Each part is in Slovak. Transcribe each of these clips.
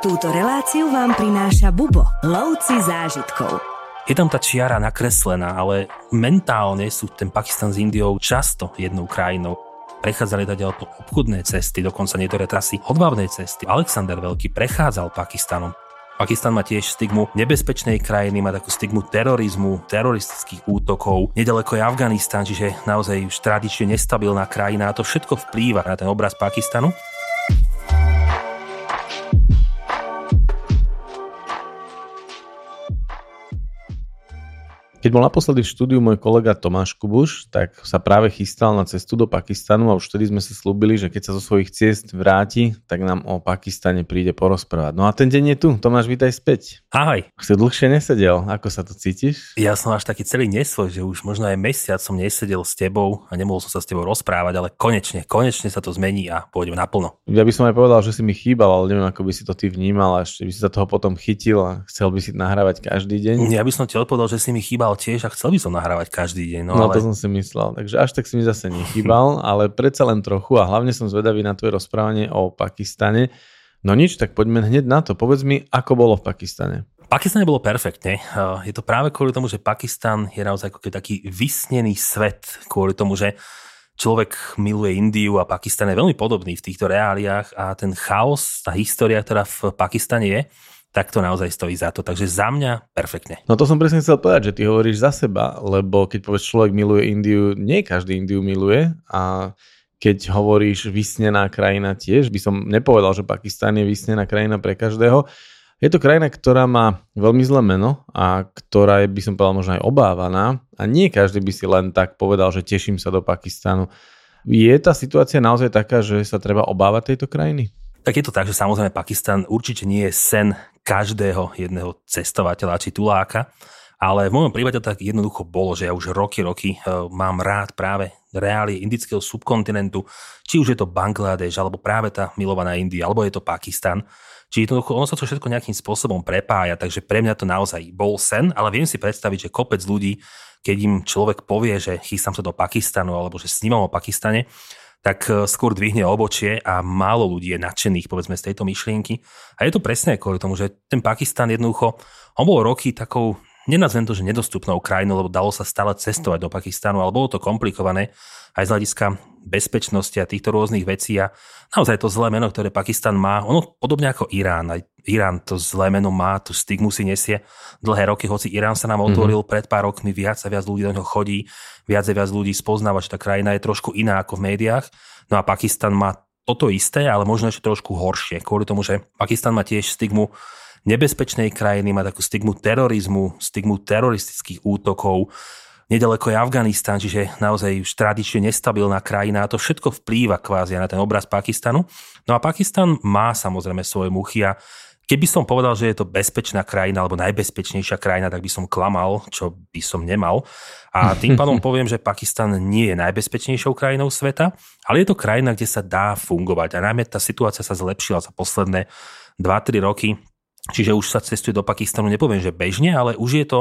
Túto reláciu vám prináša Bubo, lovci zážitkov. Je tam tá čiara nakreslená, ale mentálne sú ten Pakistan s Indiou často jednou krajinou. Prechádzali teda po obchodné cesty, dokonca niektoré trasy odbavnej cesty. Alexander Veľký prechádzal Pakistanom. Pakistan má tiež stigmu nebezpečnej krajiny, má takú stigmu terorizmu, teroristických útokov. Nedaleko je Afganistán, čiže naozaj už tradične nestabilná krajina a to všetko vplýva na ten obraz Pakistanu. Keď bol naposledy v štúdiu môj kolega Tomáš Kubuš, tak sa práve chystal na cestu do Pakistanu a už vtedy sme si slúbili, že keď sa zo svojich ciest vráti, tak nám o Pakistane príde porozprávať. No a ten deň je tu. Tomáš, vítaj späť. Ahoj. Si dlhšie nesedel. Ako sa to cítiš? Ja som až taký celý nesvoj, že už možno aj mesiac som nesedel s tebou a nemohol som sa s tebou rozprávať, ale konečne, konečne sa to zmení a pôjdem naplno. Ja by som aj povedal, že si mi chýbal, ale neviem, ako by si to ty vnímal a ešte by si sa toho potom chytil a chcel by si nahrávať každý deň. Ja by som ti odpovedal, že si mi chýbal chýbal tiež a chcel by som nahrávať každý deň. No, no ale... to som si myslel, takže až tak si mi zase nechýbal, ale predsa len trochu a hlavne som zvedavý na tvoje rozprávanie o Pakistane. No nič, tak poďme hneď na to. Povedz mi, ako bolo v Pakistane. Pakistane bolo perfektne. Je to práve kvôli tomu, že Pakistan je naozaj ako taký vysnený svet, kvôli tomu, že človek miluje Indiu a Pakistan je veľmi podobný v týchto reáliách a ten chaos, tá história, ktorá v Pakistane je, tak to naozaj stojí za to. Takže za mňa perfektne. No to som presne chcel povedať, že ty hovoríš za seba, lebo keď povieš človek miluje Indiu, nie každý Indiu miluje a keď hovoríš vysnená krajina tiež, by som nepovedal, že Pakistan je vysnená krajina pre každého. Je to krajina, ktorá má veľmi zlé meno a ktorá je, by som povedal, možno aj obávaná a nie každý by si len tak povedal, že teším sa do Pakistanu. Je tá situácia naozaj taká, že sa treba obávať tejto krajiny? Tak je to tak, že samozrejme Pakistan určite nie je sen každého jedného cestovateľa či tuláka, ale v môjom prípade tak jednoducho bolo, že ja už roky, roky e, mám rád práve reálie indického subkontinentu, či už je to Bangladeš, alebo práve tá milovaná India, alebo je to Pakistan. Čiže jednoducho ono sa to všetko nejakým spôsobom prepája, takže pre mňa to naozaj bol sen, ale viem si predstaviť, že kopec ľudí, keď im človek povie, že chystám sa do Pakistanu, alebo že snímam o Pakistane, tak e, skôr dvihne obočie a málo ľudí je nadšených povedzme z tejto myšlienky. A je to presne kvôli tomu, že ten Pakistan jednoducho, on bol roky takou, nenazvem to, že nedostupnou krajinou, lebo dalo sa stále cestovať do Pakistanu, ale bolo to komplikované aj z hľadiska bezpečnosti a týchto rôznych vecí a naozaj to zlé meno, ktoré Pakistan má, ono podobne ako Irán, aj Irán to zlé meno má, tú stigmu si nesie dlhé roky, hoci Irán sa nám mhm. otvoril mm-hmm. pred pár rokmi, viac a viac ľudí do neho chodí, viac a viac ľudí spoznáva, že tá krajina je trošku iná ako v médiách. No a Pakistan má toto isté, ale možno ešte trošku horšie, kvôli tomu, že Pakistan má tiež stigmu nebezpečnej krajiny, má takú stigmu terorizmu, stigmu teroristických útokov, Nedaleko je Afganistán, čiže naozaj už tradične nestabilná krajina a to všetko vplýva kvázi na ten obraz Pakistanu. No a Pakistan má samozrejme svoje muchy a Keby som povedal, že je to bezpečná krajina alebo najbezpečnejšia krajina, tak by som klamal, čo by som nemal. A tým pádom poviem, že Pakistan nie je najbezpečnejšou krajinou sveta, ale je to krajina, kde sa dá fungovať. A najmä tá situácia sa zlepšila za posledné 2-3 roky. Čiže už sa cestuje do Pakistanu, nepoviem, že bežne, ale už je to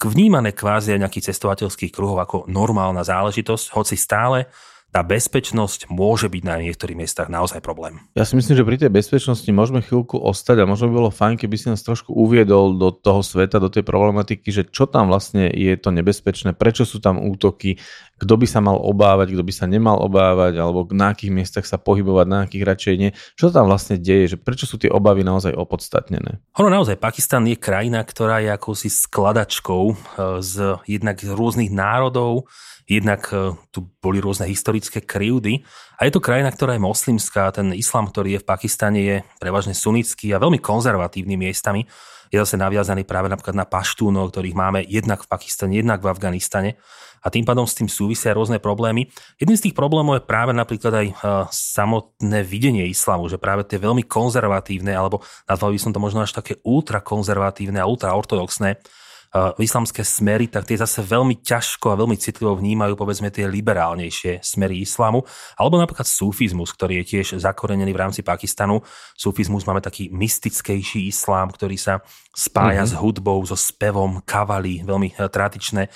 vnímané kvázi aj nejakých cestovateľských kruhov ako normálna záležitosť, hoci stále tá bezpečnosť môže byť na niektorých miestach naozaj problém. Ja si myslím, že pri tej bezpečnosti môžeme chvíľku ostať a možno by bolo fajn, keby si nás trošku uviedol do toho sveta, do tej problematiky, že čo tam vlastne je to nebezpečné, prečo sú tam útoky, kto by sa mal obávať, kto by sa nemal obávať, alebo na akých miestach sa pohybovať, na akých radšej nie. Čo tam vlastne deje, že prečo sú tie obavy naozaj opodstatnené? Ono naozaj, Pakistan je krajina, ktorá je akousi skladačkou eh, z jednak rôznych národov, Jednak e, tu boli rôzne historické krivdy a je to krajina, ktorá je moslimská. Ten islam, ktorý je v Pakistane, je prevažne sunnický a veľmi konzervatívny miestami. Je zase naviazaný práve napríklad na paštúnov, ktorých máme jednak v Pakistane, jednak v Afganistane a tým pádom s tým súvisia rôzne problémy. Jedným z tých problémov je práve napríklad aj e, samotné videnie islamu, že práve tie veľmi konzervatívne, alebo nazval by som to možno až také ultrakonzervatívne a ultraortodoxné islamské smery, tak tie zase veľmi ťažko a veľmi citlivo vnímajú povedzme tie liberálnejšie smery islamu, alebo napríklad sufizmus, ktorý je tiež zakorenený v rámci Pakistanu. Sufizmus máme taký mystickejší islám, ktorý sa spája mm-hmm. s hudbou, so spevom, kavali, veľmi eh, tradičné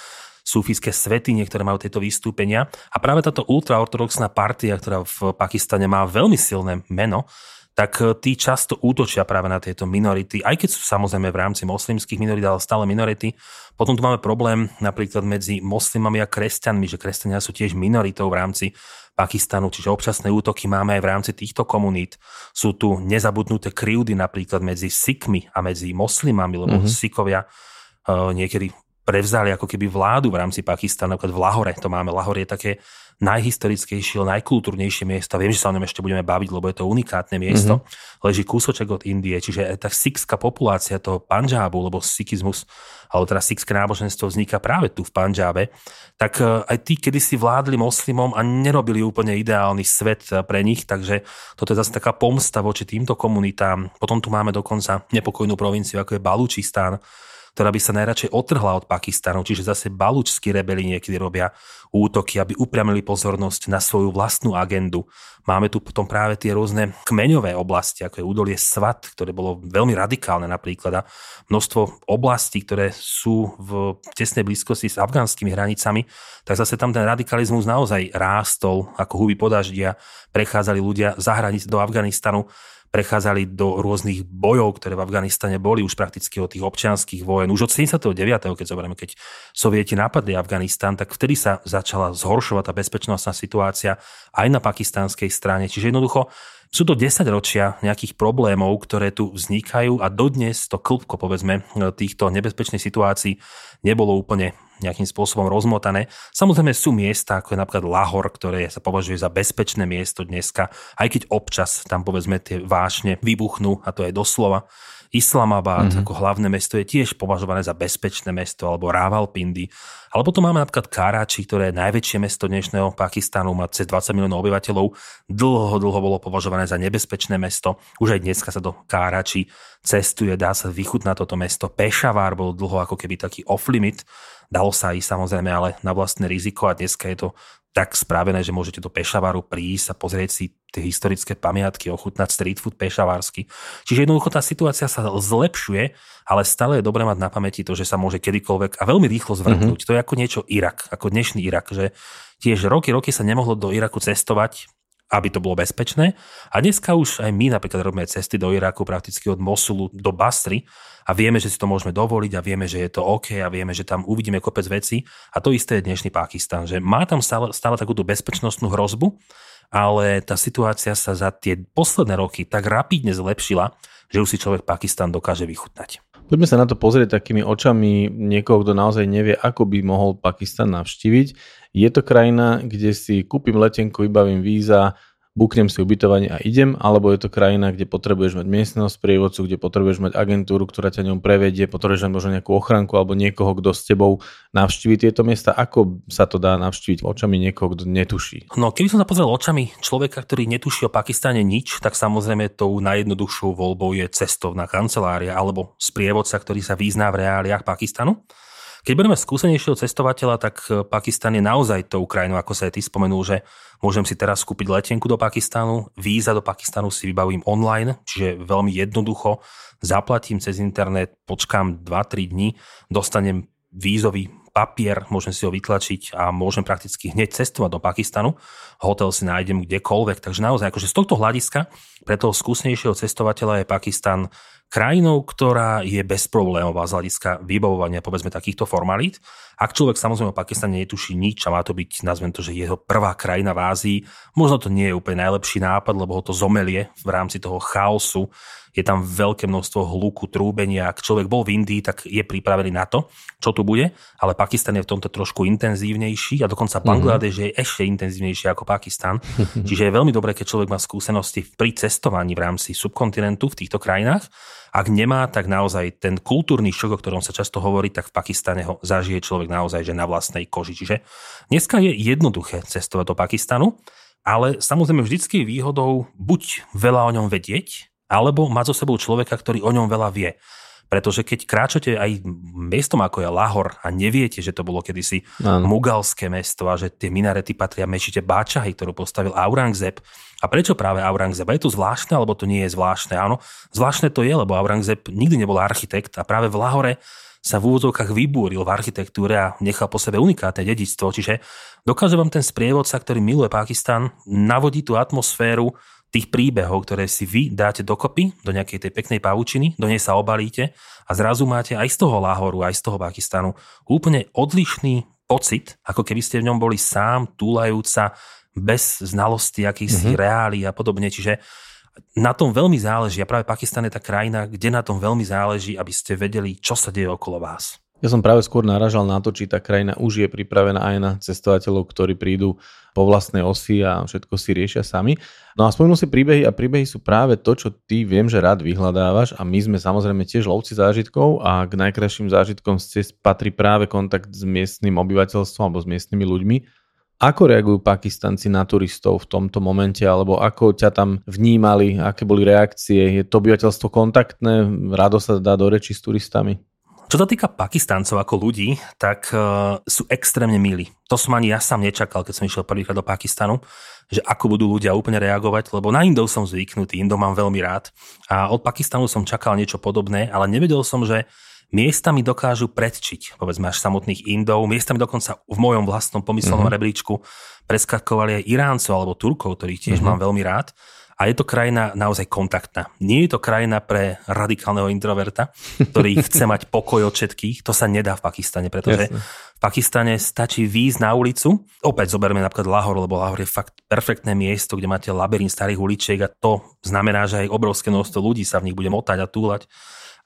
sufijské svety, niektoré majú tieto vystúpenia. A práve táto ultraortodoxná partia, ktorá v Pakistane má veľmi silné meno, tak e, tí často útočia práve na tieto minority, aj keď sú samozrejme v rámci moslimských minorít, ale stále minority. Potom tu máme problém napríklad medzi moslimami a kresťanmi, že kresťania sú tiež minoritou v rámci Pakistanu, čiže občasné útoky máme aj v rámci týchto komunít. Sú tu nezabudnuté krivdy napríklad medzi Sikmi a medzi moslimami, lebo mm-hmm. Sikovia uh, niekedy prevzali ako keby vládu v rámci Pakistanu, napríklad v Lahore to máme. Lahore je také najhistorickejšie, najkultúrnejšie miesto. Viem, že sa o ňom ešte budeme baviť, lebo je to unikátne miesto. Mm-hmm. Leží kúsoček od Indie, čiže tá sikská populácia toho Panžábu, lebo sikizmus, alebo teda sikské náboženstvo vzniká práve tu v Panžábe, tak e, aj tí kedysi vládli moslimom a nerobili úplne ideálny svet e, pre nich, takže toto je zase taká pomsta voči týmto komunitám. Potom tu máme dokonca nepokojnú provinciu, ako je Balučistán, ktorá by sa najradšej otrhla od Pakistanu, čiže zase balučskí rebeli niekedy robia útoky, aby upriamili pozornosť na svoju vlastnú agendu. Máme tu potom práve tie rôzne kmeňové oblasti, ako je údolie Svat, ktoré bolo veľmi radikálne napríklad a množstvo oblastí, ktoré sú v tesnej blízkosti s afgánskymi hranicami, tak zase tam ten radikalizmus naozaj rástol ako huby podaždia, prechádzali ľudia za hranice do Afganistanu prechádzali do rôznych bojov, ktoré v Afganistane boli už prakticky od tých občianských vojen. Už od 79. keď zoberieme, keď sovieti napadli Afganistan, tak vtedy sa začala zhoršovať tá bezpečnostná situácia aj na pakistanskej strane. Čiže jednoducho sú to 10 ročia nejakých problémov, ktoré tu vznikajú a dodnes to klbko, povedzme, týchto nebezpečných situácií nebolo úplne nejakým spôsobom rozmotané. Samozrejme sú miesta, ako je napríklad Lahor, ktoré sa považuje za bezpečné miesto dneska, aj keď občas tam povedzme tie vášne vybuchnú, a to je doslova. Islamabad mm-hmm. ako hlavné mesto je tiež považované za bezpečné mesto, alebo Rawalpindi. Ale potom máme napríklad Karachi, ktoré je najväčšie mesto dnešného Pakistanu, má cez 20 miliónov obyvateľov. Dlho, dlho bolo považované za nebezpečné mesto. Už aj dneska sa do Karachi cestuje, dá sa vychutnať toto mesto. Pešavar bol dlho ako keby taký off-limit. Dalo sa ísť samozrejme, ale na vlastné riziko a dneska je to tak spravené, že môžete do Pešavaru prísť a pozrieť si tie historické pamiatky, ochutnať street food pešavársky. Čiže jednoducho tá situácia sa zlepšuje, ale stále je dobré mať na pamäti to, že sa môže kedykoľvek a veľmi rýchlo zvrhnúť. Mm-hmm. To je ako niečo Irak, ako dnešný Irak, že tiež roky, roky sa nemohlo do Iraku cestovať, aby to bolo bezpečné. A dneska už aj my napríklad robíme cesty do Iraku prakticky od Mosulu do Basry a vieme, že si to môžeme dovoliť a vieme, že je to OK a vieme, že tam uvidíme kopec veci. A to isté je dnešný Pakistan, že má tam stále, stále takúto bezpečnostnú hrozbu, ale tá situácia sa za tie posledné roky tak rapidne zlepšila, že už si človek Pakistan dokáže vychutnať. Poďme sa na to pozrieť takými očami niekoho, kto naozaj nevie, ako by mohol Pakistan navštíviť. Je to krajina, kde si kúpim letenku, vybavím víza, buknem si ubytovanie a idem, alebo je to krajina, kde potrebuješ mať miestnosť prievodcu, kde potrebuješ mať agentúru, ktorá ťa ňom prevedie, potrebuješ mať možno nejakú ochranku alebo niekoho, kto s tebou navštívi tieto miesta. Ako sa to dá navštíviť očami niekoho, kto netuší? No, keby som sa pozrel očami človeka, ktorý netuší o Pakistane nič, tak samozrejme tou najjednoduchšou voľbou je cestovná kancelária alebo sprievodca, ktorý sa vyzná v reáliách Pakistanu. Keď budeme skúsenejšieho cestovateľa, tak e, Pakistan je naozaj tou krajinou, ako sa aj ty spomenul, že môžem si teraz kúpiť letenku do Pakistanu, víza do Pakistanu si vybavím online, čiže veľmi jednoducho zaplatím cez internet, počkám 2-3 dní, dostanem vízový papier, môžem si ho vytlačiť a môžem prakticky hneď cestovať do Pakistanu. Hotel si nájdem kdekoľvek, takže naozaj akože z tohto hľadiska pre toho skúsenejšieho cestovateľa je Pakistan krajinou, ktorá je bezproblémová z hľadiska vybavovania povedzme takýchto formalít. Ak človek samozrejme o Pakistane netuší nič a má to byť, nazvem to, že jeho prvá krajina v Ázii, možno to nie je úplne najlepší nápad, lebo ho to zomelie v rámci toho chaosu je tam veľké množstvo hluku, trúbenia. Ak človek bol v Indii, tak je pripravený na to, čo tu bude, ale Pakistan je v tomto trošku intenzívnejší a dokonca mhm. Bangladeš mm-hmm. je ešte intenzívnejší ako Pakistan. Čiže je veľmi dobré, keď človek má skúsenosti pri cestovaní v rámci subkontinentu v týchto krajinách. Ak nemá, tak naozaj ten kultúrny šok, o ktorom sa často hovorí, tak v Pakistane ho zažije človek naozaj že na vlastnej koži. Čiže dneska je jednoduché cestovať do Pakistanu, ale samozrejme vždycky je výhodou buď veľa o ňom vedieť, alebo mať so sebou človeka, ktorý o ňom veľa vie. Pretože keď kráčate aj miestom ako je Lahor a neviete, že to bolo kedysi ano. mugalské mesto a že tie minarety patria mešite Báčahy, ktorú postavil Aurangzeb. A prečo práve Aurangzeb? A je to zvláštne, alebo to nie je zvláštne? Áno, zvláštne to je, lebo Aurangzeb nikdy nebol architekt a práve v Lahore sa v úvodzovkách vybúril v architektúre a nechal po sebe unikátne dedičstvo. Čiže dokáže vám ten sprievodca, ktorý miluje Pakistan, navodí tú atmosféru tých príbehov, ktoré si vy dáte dokopy do nejakej tej peknej pavučiny, do nej sa obalíte a zrazu máte aj z toho Lahoru, aj z toho Pakistanu úplne odlišný pocit, ako keby ste v ňom boli sám, túlajúca, bez znalosti akýchsi mm-hmm. reálí a podobne. Čiže na tom veľmi záleží a práve Pakistan je tá krajina, kde na tom veľmi záleží, aby ste vedeli, čo sa deje okolo vás. Ja som práve skôr naražal na to, či tá krajina už je pripravená aj na cestovateľov, ktorí prídu po vlastnej osi a všetko si riešia sami. No a spomenul si príbehy a príbehy sú práve to, čo ty viem, že rád vyhľadávaš a my sme samozrejme tiež lovci zážitkov a k najkrajším zážitkom z patrí práve kontakt s miestnym obyvateľstvom alebo s miestnymi ľuďmi. Ako reagujú Pakistanci na turistov v tomto momente, alebo ako ťa tam vnímali, aké boli reakcie? Je to obyvateľstvo kontaktné, rado sa dá do reči s turistami? Čo sa týka Pakistancov ako ľudí, tak uh, sú extrémne milí. To som ani ja sám nečakal, keď som išiel prvýkrát do Pakistanu, že ako budú ľudia úplne reagovať, lebo na Indov som zvyknutý, Indov mám veľmi rád a od Pakistanu som čakal niečo podobné, ale nevedel som, že miestami dokážu predčiť, povedzme až samotných Indov, miestami dokonca v mojom vlastnom pomyselnom mm-hmm. rebríčku preskakovali aj Iráncov alebo Turkov, ktorých tiež mm-hmm. mám veľmi rád a je to krajina naozaj kontaktná. Nie je to krajina pre radikálneho introverta, ktorý chce mať pokoj od všetkých. To sa nedá v Pakistane, pretože Jasne. v Pakistane stačí výjsť na ulicu. Opäť zoberme napríklad Lahor, lebo Lahor je fakt perfektné miesto, kde máte labyrint starých uličiek a to znamená, že aj obrovské množstvo ľudí sa v nich bude motať a túlať.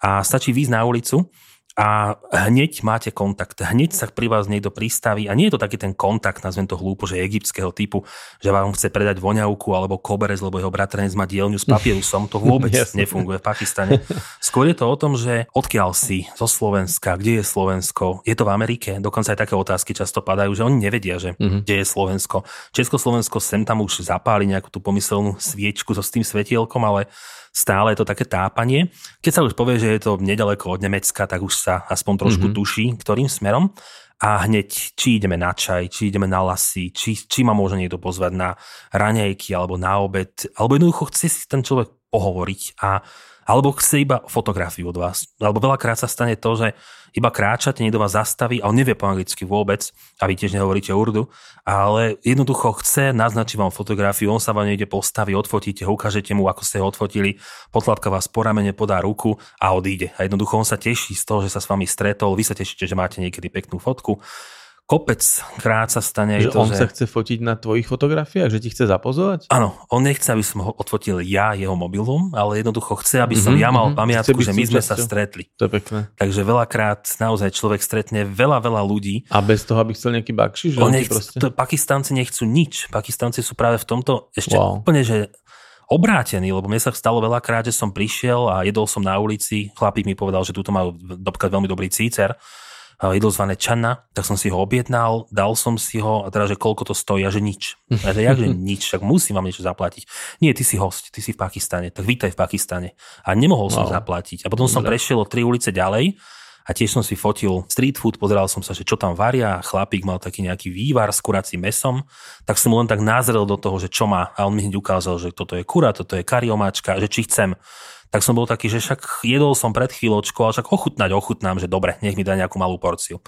A stačí výjsť na ulicu a hneď máte kontakt, hneď sa pri vás niekto pristaví a nie je to taký ten kontakt, nazvem to hlúpo, že egyptského typu, že vám chce predať voňavku alebo koberec, lebo jeho bratranec má dielňu s papierusom, to vôbec nefunguje v Pakistane. Skôr je to o tom, že odkiaľ si, zo Slovenska, kde je Slovensko, je to v Amerike, dokonca aj také otázky často padajú, že oni nevedia, že mm-hmm. kde je Slovensko. Československo sem tam už zapáli nejakú tú pomyselnú sviečku so s tým svetielkom, ale stále je to také tápanie. Keď sa už povie, že je to nedaleko od Nemecka, tak už sa aspoň trošku mm-hmm. tuší, ktorým smerom. A hneď, či ideme na čaj, či ideme na lasy, či, či ma môže niekto pozvať na raňajky alebo na obed, alebo jednoducho chce si ten človek pohovoriť a alebo chce iba fotografiu od vás. Alebo veľakrát sa stane to, že iba kráčate, niekto vás zastaví a on nevie po anglicky vôbec a vy tiež nehovoríte urdu, ale jednoducho chce, naznačiť vám fotografiu, on sa vám niekde postaví, odfotíte ho, ukážete mu, ako ste ho odfotili, potladka vás po ramene, podá ruku a odíde. A jednoducho on sa teší z toho, že sa s vami stretol, vy sa tešíte, že máte niekedy peknú fotku kopec krát sa stane že to, on že... sa chce fotiť na tvojich fotografiách, že ti chce zapozovať? Áno, on nechce, aby som ho odfotil ja jeho mobilom, ale jednoducho chce, aby som mm-hmm, ja mal mm-hmm. pamiatku, že my sme sa stretli. To je pekné. Takže veľakrát naozaj človek stretne veľa, veľa ľudí. A bez toho, aby chcel nejaký bakši? Že on nechce, proste... to, Pakistanci nechcú nič. Pakistanci sú práve v tomto ešte wow. úplne, že obrátený, lebo mne sa stalo veľakrát, že som prišiel a jedol som na ulici, chlapík mi povedal, že túto majú veľmi dobrý cícer jedlo zvané čana, tak som si ho objednal, dal som si ho a teda, že koľko to stojí a že nič. A že jakže nič, tak musím vám niečo zaplatiť. Nie, ty si host, ty si v Pakistane, tak vítaj v Pakistane. A nemohol som wow. zaplatiť. A potom som prešiel o tri ulice ďalej a tiež som si fotil street food, pozeral som sa, že čo tam varia, chlapík mal taký nejaký vývar s kuracím mesom, tak som mu len tak názrel do toho, že čo má a on mi hneď ukázal, že toto je kura, toto je kariomáčka, že či chcem tak som bol taký, že však jedol som pred chvíľočkou, ale však ochutnať ochutnám, že dobre, nech mi dá nejakú malú porciu.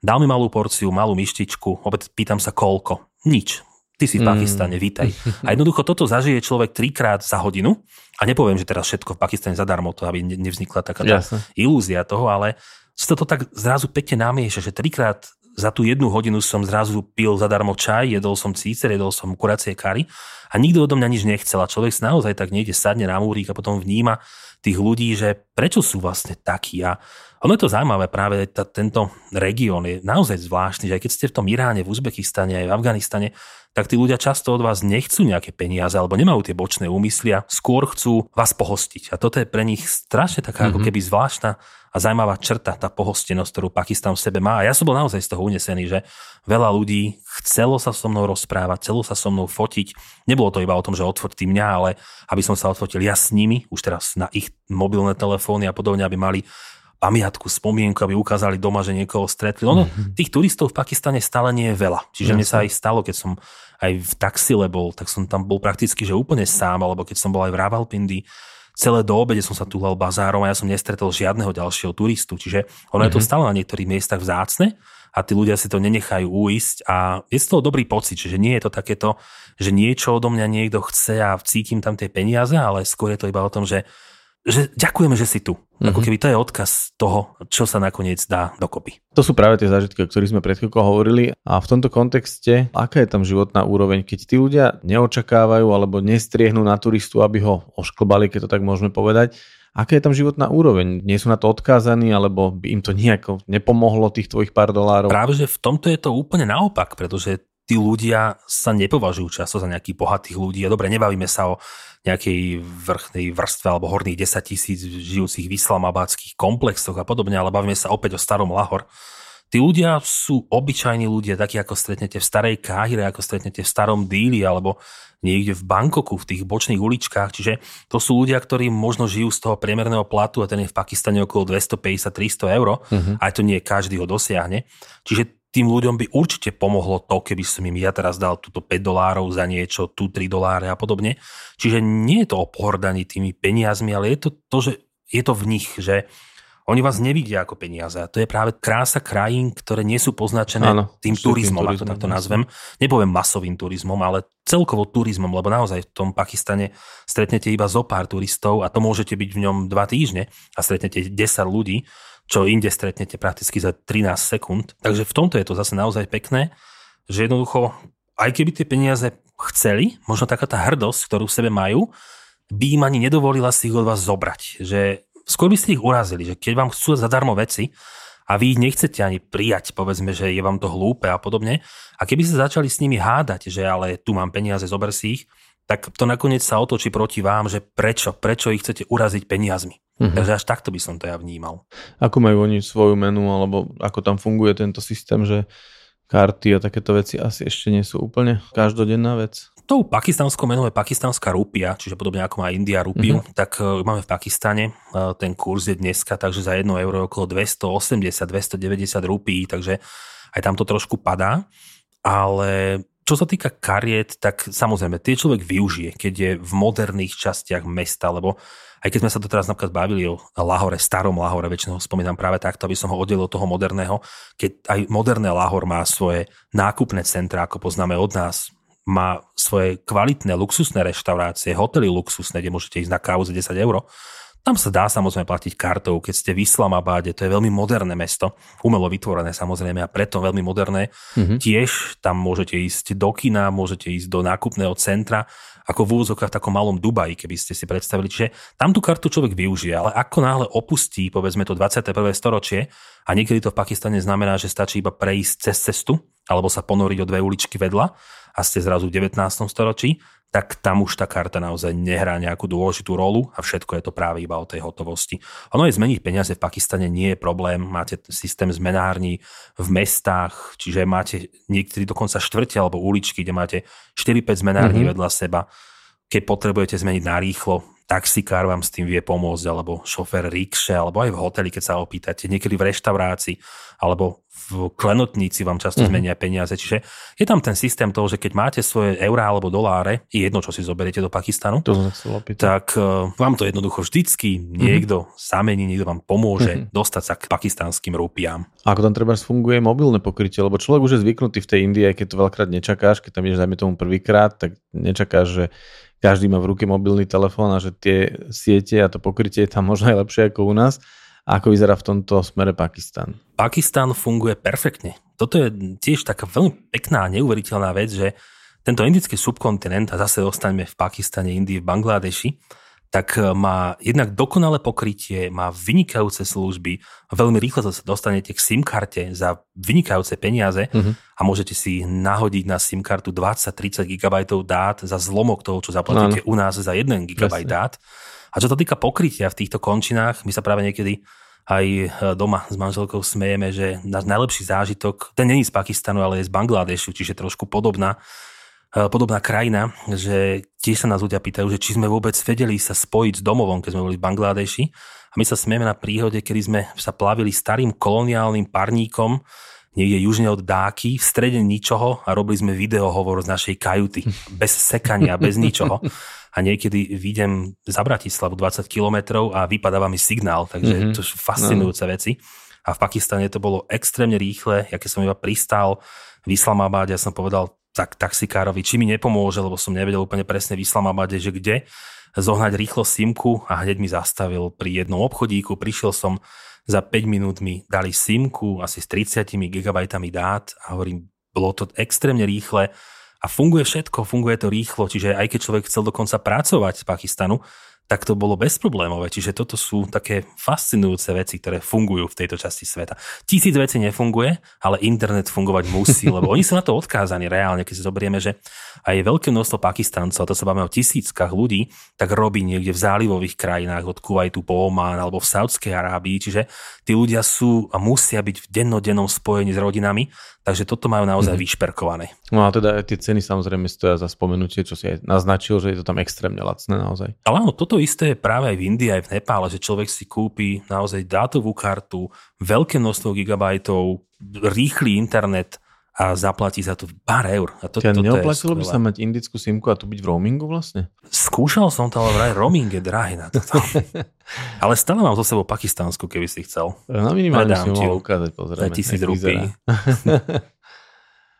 Dal mi malú porciu, malú myštičku, opäť pýtam sa koľko. Nič. Ty si v mm. Pakistane, mm. vítaj. A jednoducho toto zažije človek trikrát za hodinu. A nepoviem, že teraz všetko v Pakistane zadarmo, to aby nevznikla taká tá ilúzia toho, ale si to tak zrazu pekne namieša, že trikrát za tú jednu hodinu som zrazu pil zadarmo čaj, jedol som cícer, jedol som kuracie kary a nikto odo mňa nič nechcel. A človek sa naozaj tak niekde sadne na múrik a potom vníma tých ľudí, že prečo sú vlastne takí. A ono je to zaujímavé, práve t- tento región je naozaj zvláštny, že aj keď ste v tom Iráne, v Uzbekistane, aj v Afganistane, tak tí ľudia často od vás nechcú nejaké peniaze alebo nemajú tie bočné úmysly a skôr chcú vás pohostiť. A toto je pre nich strašne taká mm-hmm. ako mhm. keby zvláštna a zaujímavá črta, tá pohostenosť, ktorú Pakistan v sebe má. A ja som bol naozaj z toho unesený, že veľa ľudí chcelo sa so mnou rozprávať, chcelo sa so mnou fotiť. Nebolo to iba o tom, že odfotí mňa, ale aby som sa odfotil ja s nimi, už teraz na ich mobilné telefóny a podobne, aby mali pamiatku, spomienku, aby ukázali doma, že niekoho stretli. Ono, mm-hmm. tých turistov v Pakistane stále nie je veľa. Čiže Jasne. mne sa aj stalo, keď som aj v taxile bol, tak som tam bol prakticky, že úplne sám, alebo keď som bol aj v Ravalpindi, celé do obede som sa túlal bazárom a ja som nestretol žiadneho ďalšieho turistu. Čiže ono mm-hmm. je to mhm. stále na niektorých miestach vzácne a tí ľudia si to nenechajú uísť a je z toho dobrý pocit, že nie je to takéto, že niečo odo mňa niekto chce a cítim tam tie peniaze, ale skôr je to iba o tom, že že ďakujeme, že si tu. Mm-hmm. Ako mhm. keby to je odkaz toho, čo sa nakoniec dá dokopy. To sú práve tie zážitky, o ktorých sme pred chvíľkou hovorili. A v tomto kontexte, aká je tam životná úroveň, keď tí ľudia neočakávajú alebo nestriehnú na turistu, aby ho ošklbali, keď to tak môžeme povedať, aká je tam životná úroveň? Nie sú na to odkázaní, alebo by im to nejako nepomohlo, tých tvojich pár dolárov? Práve, že v tomto je to úplne naopak, pretože tí ľudia sa nepovažujú často za nejakých bohatých ľudí. A dobre, nebavíme sa o nejakej vrchnej vrstve alebo horných 10 tisíc žijúcich v islamabadských komplexoch a podobne, ale bavíme sa opäť o starom Lahor. Tí ľudia sú obyčajní ľudia, takí ako stretnete v starej Káhire, ako stretnete v starom Díli alebo niekde v Bankoku, v tých bočných uličkách. Čiže to sú ľudia, ktorí možno žijú z toho priemerného platu a ten je v Pakistane okolo 250-300 eur, uh-huh. aj to nie každý ho dosiahne. Čiže tým ľuďom by určite pomohlo to, keby som im ja teraz dal túto 5 dolárov za niečo, tu 3 doláre a podobne. Čiže nie je to o pohrdaní tými peniazmi, ale je to to, že je to v nich, že oni vás nevidia ako peniaze. A to je práve krása krajín, ktoré nie sú poznačené Áno, tým turizmom, ako to takto nazvem. Nepoviem masovým turizmom, ale celkovo turizmom, lebo naozaj v tom Pakistane stretnete iba zo pár turistov a to môžete byť v ňom dva týždne a stretnete 10 ľudí čo inde stretnete prakticky za 13 sekúnd. Takže v tomto je to zase naozaj pekné, že jednoducho, aj keby tie peniaze chceli, možno taká tá hrdosť, ktorú v sebe majú, by im ani nedovolila si ich od vás zobrať. Že skôr by ste ich urazili, že keď vám chcú zadarmo veci a vy ich nechcete ani prijať, povedzme, že je vám to hlúpe a podobne, a keby ste začali s nimi hádať, že ale tu mám peniaze, zober si ich, tak to nakoniec sa otočí proti vám, že prečo, prečo ich chcete uraziť peniazmi. Mm-hmm. Takže až takto by som to ja vnímal. Ako majú oni svoju menu, alebo ako tam funguje tento systém, že karty a takéto veci asi ešte nie sú úplne každodenná vec? Tou pakistanskou menou je pakistanská rupia, čiže podobne ako má India rupiu, mm-hmm. tak uh, máme v Pakistane. Uh, ten kurz je dneska, takže za 1 euro okolo 280-290 rupí, takže aj tam to trošku padá. Ale čo sa týka kariet, tak samozrejme, tie človek využije, keď je v moderných častiach mesta, lebo aj keď sme sa to teraz napríklad bavili o Lahore, starom Lahore, väčšinou spomínam práve takto, aby som ho oddelil od toho moderného, keď aj moderné Lahor má svoje nákupné centra, ako poznáme od nás, má svoje kvalitné luxusné reštaurácie, hotely luxusné, kde môžete ísť na kávu za 10 eur, tam sa dá samozrejme platiť kartou, keď ste v Islamabade, to je veľmi moderné mesto, umelo vytvorené samozrejme a preto veľmi moderné. Mm-hmm. Tiež tam môžete ísť do kina, môžete ísť do nákupného centra, ako v úzokách v takom malom Dubaji, keby ste si predstavili. Čiže tam tú kartu človek využije, ale ako náhle opustí, povedzme to 21. storočie, a niekedy to v Pakistane znamená, že stačí iba prejsť cez cestu, alebo sa ponoriť o dve uličky vedľa a ste zrazu v 19. storočí, tak tam už tá karta naozaj nehrá nejakú dôležitú rolu a všetko je to práve iba o tej hotovosti. Ono je zmeniť peniaze v Pakistane nie je problém, máte systém zmenární v mestách, čiže máte niektorí dokonca štvrte alebo uličky, kde máte 4-5 zmenární mm-hmm. vedľa seba. Keď potrebujete zmeniť na rýchlo, taxikár vám s tým vie pomôcť, alebo šofér rikše, alebo aj v hoteli, keď sa opýtate, niekedy v reštaurácii, alebo v klenotníci vám často mm-hmm. zmenia peniaze. Čiže je tam ten systém toho, že keď máte svoje eurá alebo doláre, je jedno, čo si zoberiete do Pakistanu, to tak uh, vám to jednoducho vždycky mhm. niekto mm-hmm. zamení, niekto vám pomôže mm-hmm. dostať sa k pakistanským rupiám. A ako tam treba funguje mobilné pokrytie, lebo človek už je zvyknutý v tej Indii, keď to veľakrát nečakáš, keď tam ideš zajme tomu prvýkrát, tak nečakáš, že každý má v ruke mobilný telefón a že tie siete a to pokrytie je tam možno aj lepšie ako u nás. A ako vyzerá v tomto smere Pakistan? Pakistan funguje perfektne. Toto je tiež taká veľmi pekná a neuveriteľná vec, že tento indický subkontinent, a zase ostaňme v Pakistane, Indii, v Bangladeši, tak e, má jednak dokonalé pokrytie, má vynikajúce služby, veľmi rýchlo sa dostanete k SIM karte za vynikajúce peniaze uh-huh. a môžete si nahodiť na SIM kartu 20-30 GB dát za zlomok toho, čo zaplatíte no, no. u nás za 1 GB dát. A čo sa týka pokrytia v týchto končinách, my sa práve niekedy aj e, doma s manželkou smejeme, že náš najlepší zážitok, ten není z Pakistanu, ale je z Bangladešu, čiže trošku podobná podobná krajina, že tiež sa nás ľudia pýtajú, že či sme vôbec vedeli sa spojiť s domovom, keď sme boli v Bangladeši. A my sa smieme na príhode, kedy sme sa plavili starým koloniálnym parníkom niekde južne od Dáky, v strede ničoho a robili sme videohovor z našej kajuty. Bez sekania, bez ničoho. a niekedy vidím za Bratislavu 20 kilometrov a vypadáva mi signál, takže mm-hmm. to sú fascinujúce no. veci. A v Pakistane to bolo extrémne rýchle, ja keď som iba pristal v Islamabade, ja som povedal tak taxikárovi, či mi nepomôže, lebo som nevedel úplne presne v Islamabade, že kde zohnať rýchlo simku a hneď mi zastavil pri jednom obchodíku. Prišiel som, za 5 minút mi dali simku asi s 30 GB dát a hovorím, bolo to extrémne rýchle a funguje všetko, funguje to rýchlo, čiže aj keď človek chcel dokonca pracovať z Pakistanu, tak to bolo bezproblémové. Čiže toto sú také fascinujúce veci, ktoré fungujú v tejto časti sveta. Tisíc vecí nefunguje, ale internet fungovať musí, lebo oni sú na to odkázaní reálne, keď si zoberieme, že aj veľké množstvo Pakistancov, to sa bavíme o tisíckach ľudí, tak robí niekde v zálivových krajinách od Kuwaitu po Oman alebo v Saudskej Arábii, čiže tí ľudia sú a musia byť v dennodennom spojení s rodinami Takže toto majú naozaj mm-hmm. vyšperkované. No a teda tie ceny samozrejme stoja za spomenutie, čo si aj naznačil, že je to tam extrémne lacné naozaj. Ale áno, toto isté je práve aj v Indii, aj v Nepále, že človek si kúpi naozaj dátovú kartu, veľké množstvo gigabajtov, rýchly internet, a zaplatí za to pár eur. A to, Ťa neoplatilo by sa mať indickú simku a tu byť v roamingu vlastne? Skúšal som to, ale vraj roaming je drahý na toto. ale stále mám zo sebou Pakistánsku, keby si chcel. Na minimálne si mohol ukázať, pozrieme. 2000 rupí.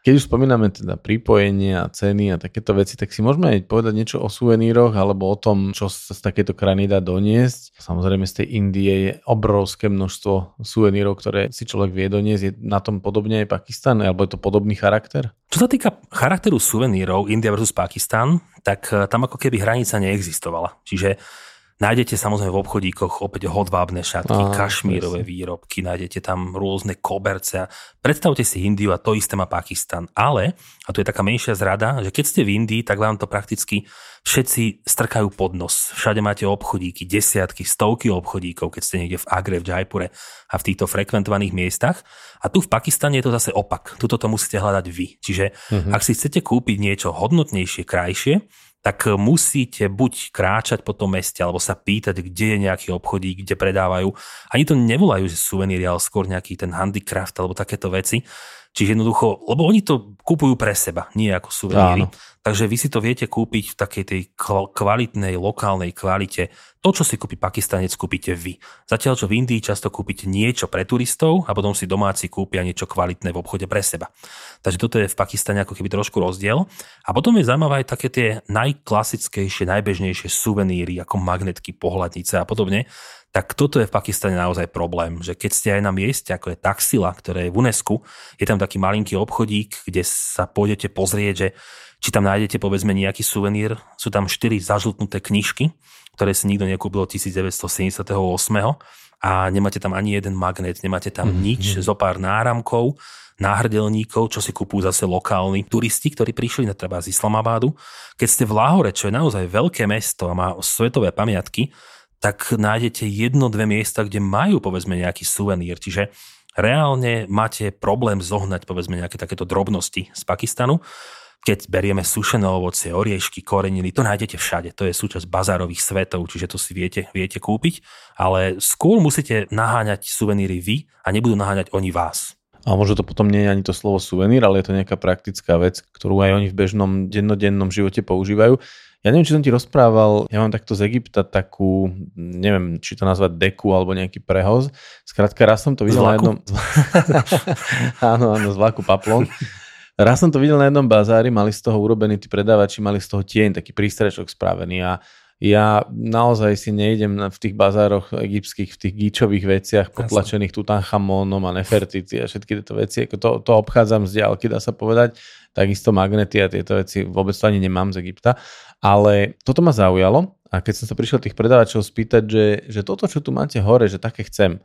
Keď už spomíname teda pripojenie a ceny a takéto veci, tak si môžeme aj povedať niečo o suveníroch alebo o tom, čo sa z takéto krajiny dá doniesť. Samozrejme z tej Indie je obrovské množstvo suvenírov, ktoré si človek vie doniesť. Je na tom podobne aj Pakistan, alebo je to podobný charakter? Čo sa týka charakteru suvenírov India versus Pakistan, tak eh, tam ako keby hranica neexistovala. Čiže Nájdete samozrejme v obchodíkoch opäť hodvábne šatky, Á, kašmírové presne. výrobky, nájdete tam rôzne koberce. Predstavte si Indiu a to isté má Pakistan. Ale, a tu je taká menšia zrada, že keď ste v Indii, tak vám to prakticky všetci strkajú pod nos. Všade máte obchodíky, desiatky, stovky obchodíkov, keď ste niekde v Agre, v Jaipure a v týchto frekventovaných miestach. A tu v Pakistane je to zase opak. Tuto to musíte hľadať vy. Čiže uh-huh. ak si chcete kúpiť niečo hodnotnejšie, krajšie, tak musíte buď kráčať po tom meste, alebo sa pýtať, kde je nejaký obchodík, kde predávajú. Ani to nevolajú, že suveníry, ale skôr nejaký ten handicraft alebo takéto veci. Čiže jednoducho, lebo oni to kupujú pre seba, nie ako suveníry. Áno. Takže vy si to viete kúpiť v takej tej kvalitnej, lokálnej kvalite. To, čo si kúpi Pakistanec, kúpite vy. Zatiaľ, čo v Indii často kúpite niečo pre turistov a potom si domáci kúpia niečo kvalitné v obchode pre seba. Takže toto je v Pakistane ako keby trošku rozdiel. A potom je zaujímavé aj také tie najklasickejšie, najbežnejšie suveníry, ako magnetky, pohľadnice a podobne tak toto je v Pakistane naozaj problém, že keď ste aj na mieste, ako je Taxila, ktoré je v UNESCO, je tam taký malinký obchodík, kde sa pôjdete pozrieť, že či tam nájdete povedzme nejaký suvenír, sú tam štyri zažltnuté knižky, ktoré si nikto nekúpil od 1978 a nemáte tam ani jeden magnet, nemáte tam mm-hmm. nič, zo pár náramkov, náhrdelníkov, čo si kúpujú zase lokálni turisti, ktorí prišli na treba z Islamabadu. Keď ste v Lahore, čo je naozaj veľké mesto a má svetové pamiatky, tak nájdete jedno, dve miesta, kde majú povedzme nejaký suvenír. Čiže reálne máte problém zohnať povedzme nejaké takéto drobnosti z Pakistanu. Keď berieme sušené ovocie, oriešky, koreniny, to nájdete všade. To je súčasť bazárových svetov, čiže to si viete, viete kúpiť. Ale skôr musíte naháňať suveníry vy a nebudú naháňať oni vás. A možno to potom nie je ani to slovo suvenír, ale je to nejaká praktická vec, ktorú aj oni v bežnom dennodennom živote používajú. Ja neviem, či som ti rozprával, ja mám takto z Egypta takú, neviem, či to nazvať deku alebo nejaký prehoz. Skrátka, raz som to videl na jednom... áno, áno, z vlaku Paplon. Raz som to videl na jednom bazári, mali z toho urobený tí predávači, mali z toho tieň, taký prístrečok spravený a ja naozaj si nejdem v tých bazároch egyptských, v tých gíčových veciach potlačených Tutanchamónom a Nefertiti a všetky tieto veci. Ako to, to obchádzam z diálky, dá sa povedať. Takisto magnety a tieto veci vôbec to ani nemám z Egypta. Ale toto ma zaujalo a keď som sa prišiel tých predávačov spýtať, že, že toto, čo tu máte hore, že také chcem.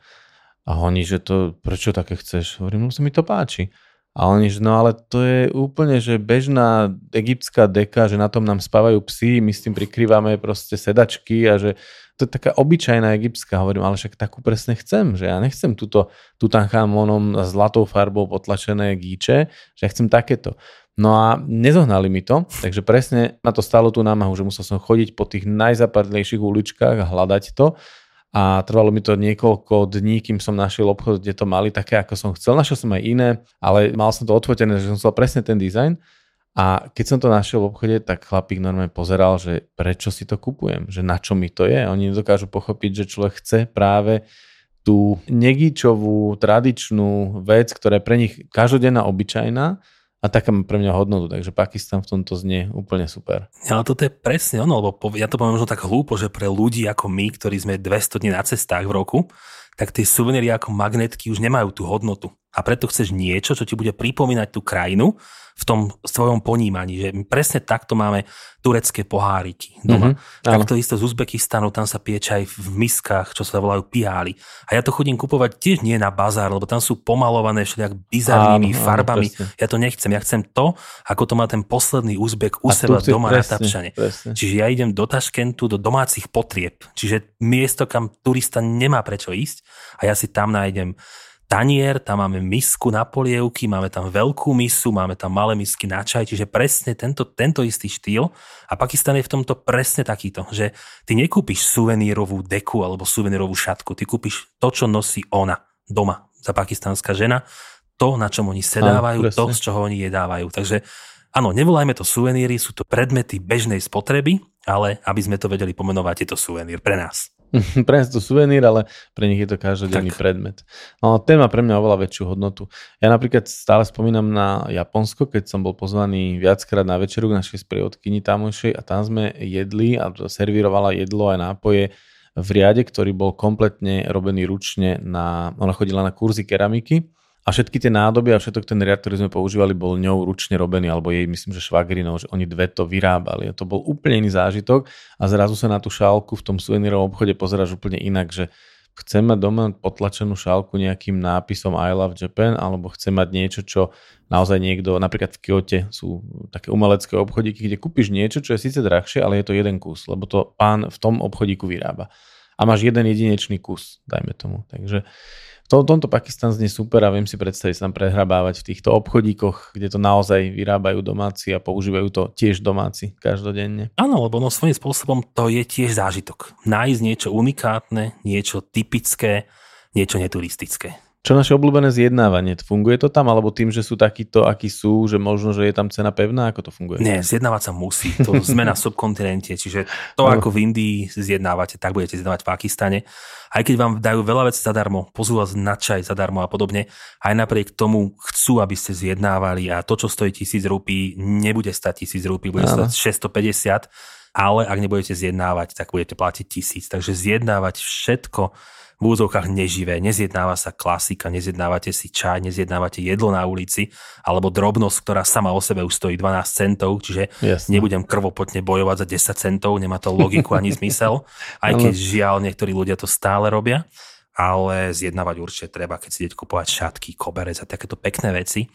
A oni, že to, prečo také chceš? Hovorím, no sa mi to páči. A oni, že no ale to je úplne, že bežná egyptská deka, že na tom nám spávajú psi, my s tým prikrývame proste sedačky a že to je taká obyčajná egyptská. Hovorím, ale však takú presne chcem, že ja nechcem túto Tutanchamónom zlatou farbou potlačené gíče, že ja chcem takéto. No a nezohnali mi to, takže presne na to stalo tú námahu, že musel som chodiť po tých najzapadlejších uličkách a hľadať to a trvalo mi to niekoľko dní, kým som našiel obchod, kde to mali také, ako som chcel. Našiel som aj iné, ale mal som to odfotené, že som chcel presne ten dizajn A keď som to našiel v obchode, tak chlapík normálne pozeral, že prečo si to kupujem, že na čo mi to je. Oni dokážu pochopiť, že človek chce práve tú negičovú, tradičnú vec, ktorá je pre nich každodenná, obyčajná, a taká má pre mňa hodnotu, takže Pakistan v tomto znie úplne super. Ale toto je presne ono, lebo ja to poviem možno tak hlúpo, že pre ľudí ako my, ktorí sme 200 dní na cestách v roku, tak tie suveníry ako magnetky už nemajú tú hodnotu. A preto chceš niečo, čo ti bude pripomínať tú krajinu v tom svojom ponímaní, že presne takto máme turecké poháriky doma. Mm-hmm, takto isto z Uzbekistanu, tam sa pieče aj v miskách, čo sa volajú piály. A ja to chodím kupovať tiež nie na bazár, lebo tam sú pomalované všelijak bizarnými áno, farbami. Áno, ja to nechcem, ja chcem to, ako to má ten posledný Uzbek u seba doma presne, na Tapšane. Presne. Čiže ja idem do Taškentu, do domácich potrieb. Čiže miesto, kam turista nemá prečo ísť a ja si tam nájdem tanier, tam máme misku na polievky, máme tam veľkú misu, máme tam malé misky na čaj, čiže presne tento, tento istý štýl. A Pakistan je v tomto presne takýto, že ty nekúpiš suvenírovú deku alebo suvenírovú šatku, ty kúpiš to, čo nosí ona doma, za pakistanská žena, to, na čom oni sedávajú, Áno, to, z čoho oni jedávajú. Takže áno, nevolajme to suveníry, sú to predmety bežnej spotreby, ale aby sme to vedeli pomenovať, je to suvenír pre nás. pre nás to suvenír, ale pre nich je to každodenný tak. predmet. No, téma pre mňa oveľa väčšiu hodnotu. Ja napríklad stále spomínam na Japonsko, keď som bol pozvaný viackrát na večeru k našej sprievodkyni tamojšej a tam sme jedli a servírovala jedlo aj nápoje v riade, ktorý bol kompletne robený ručne na, ona chodila na kurzy keramiky a všetky tie nádoby a všetok ten riad, ktorý sme používali, bol ňou ručne robený, alebo jej, myslím, že švagrinou, že oni dve to vyrábali. A to bol úplne iný zážitok a zrazu sa na tú šálku v tom suvenírovom obchode pozeráš úplne inak, že chcem mať doma potlačenú šálku nejakým nápisom I love Japan, alebo chcem mať niečo, čo naozaj niekto, napríklad v Kyote sú také umelecké obchodíky, kde kúpiš niečo, čo je síce drahšie, ale je to jeden kus, lebo to pán v tom obchodíku vyrába. A máš jeden jedinečný kus, dajme tomu. Takže to, tomto Pakistan znie super a viem si predstaviť sa tam prehrabávať v týchto obchodíkoch, kde to naozaj vyrábajú domáci a používajú to tiež domáci každodenne. Áno, lebo no svojím spôsobom to je tiež zážitok. Nájsť niečo unikátne, niečo typické, niečo neturistické. Čo naše obľúbené zjednávanie? Funguje to tam, alebo tým, že sú takíto, akí sú, že možno, že je tam cena pevná? Ako to funguje? Nie, zjednávať sa musí. To sme na subkontinente, čiže to no. ako v Indii zjednávate, tak budete zjednávať v Pakistane. Aj keď vám dajú veľa vecí zadarmo, pozú vás na čaj zadarmo a podobne, aj napriek tomu chcú, aby ste zjednávali a to, čo stojí tisíc rupí, nebude stať tisíc rupí, bude stať 650 ale ak nebudete zjednávať, tak budete platiť tisíc. Takže zjednávať všetko, v úzovkách neživé, nezjednáva sa klasika, nezjednávate si čaj, nezjednávate jedlo na ulici, alebo drobnosť, ktorá sama o sebe už stojí 12 centov, čiže Jasne. nebudem krvopotne bojovať za 10 centov, nemá to logiku ani zmysel, aj keď žiaľ niektorí ľudia to stále robia, ale zjednávať určite treba, keď si idete kupovať šatky, koberec a takéto pekné veci,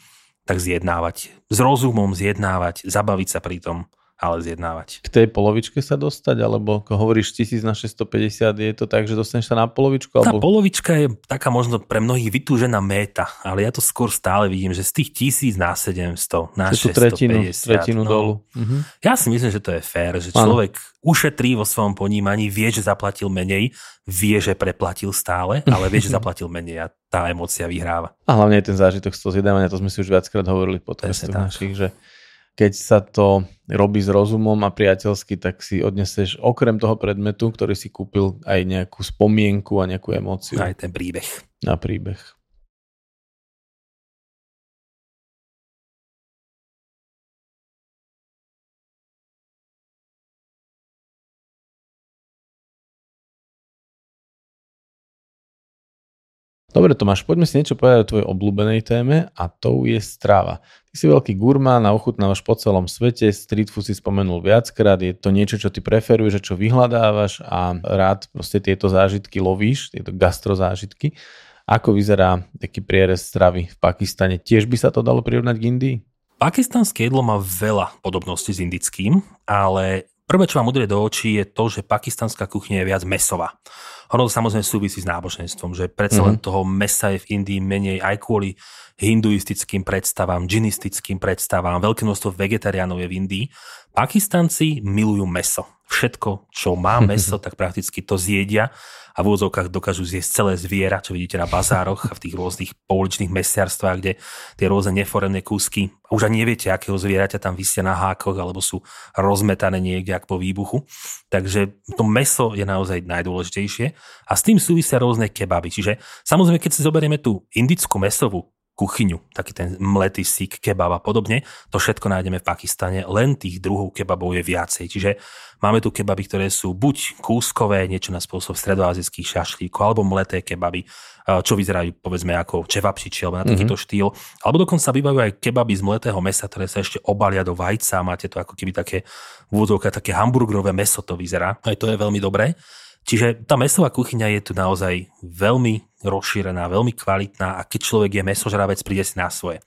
tak zjednávať. S rozumom zjednávať, zabaviť sa pri tom ale zjednávať. K tej polovičke sa dostať, alebo ako hovoríš 1000 na 650, je to tak, že dostaneš sa na polovičku? Tá alebo... polovička je taká možno pre mnohých vytúžená méta, ale ja to skôr stále vidím, že z tých 1000 na 700, na 650. Tretinu, tretinu no, dolu. Uh-huh. Ja si myslím, že to je fér, že človek ano. ušetrí vo svojom ponímaní, vie, že zaplatil menej, vie, že preplatil stále, ale vie, že zaplatil menej a tá emocia vyhráva. A hlavne je ten zážitok z toho zjedávania, to sme si už viackrát hovorili podcastoch našich, že keď sa to robí s rozumom a priateľsky, tak si odneseš okrem toho predmetu, ktorý si kúpil, aj nejakú spomienku a nejakú emóciu. Aj ten príbeh. Na príbeh. Dobre Tomáš, poďme si niečo povedať o tvojej obľúbenej téme a to je strava. Ty si veľký gurmán a ochutnávaš po celom svete, street food si spomenul viackrát, je to niečo, čo ty preferuješ, čo vyhľadávaš a rád proste tieto zážitky lovíš, tieto gastrozážitky. Ako vyzerá taký prierez stravy v Pakistane? Tiež by sa to dalo prirovnať k Indii? Pakistanské jedlo má veľa podobností s indickým, ale prvé, čo vám udrie do očí, je to, že pakistanská kuchyňa je viac mesová. Ono to samozrejme súvisí s náboženstvom, že predsa len mm-hmm. toho mesa je v Indii menej aj kvôli hinduistickým predstavám, džinistickým predstavám, veľké množstvo vegetariánov je v Indii, Pakistanci milujú meso. Všetko, čo má meso, tak prakticky to zjedia a v úvodzovkách dokážu zjesť celé zviera, čo vidíte na bazároch a v tých rôznych pouličných mesiarstvách, kde tie rôzne neforemné kúsky, už ani neviete, akého zvieraťa tam vysia na hákoch alebo sú rozmetané niekde ako po výbuchu. Takže to meso je naozaj najdôležitejšie a s tým súvisia rôzne kebaby. Čiže samozrejme, keď si zoberieme tú indickú mesovú kuchyňu, taký ten mletý sík, kebab a podobne. To všetko nájdeme v Pakistane, len tých druhov kebabov je viacej. Čiže máme tu kebaby, ktoré sú buď kúskové, niečo na spôsob stredoazijských šašlíkov, alebo mleté kebaby, eh, čo vyzerajú povedzme ako čevapčiči, alebo na takýto mm-hmm. štýl. Alebo dokonca bývajú aj kebaby z mletého mesa, ktoré sa ešte obalia do vajca. Máte to ako keby také v také hamburgerové meso to vyzerá. Aj to je veľmi dobré. Čiže tá mesová kuchyňa je tu naozaj veľmi rozšírená, veľmi kvalitná a keď človek je mesožravec, príde si na svoje.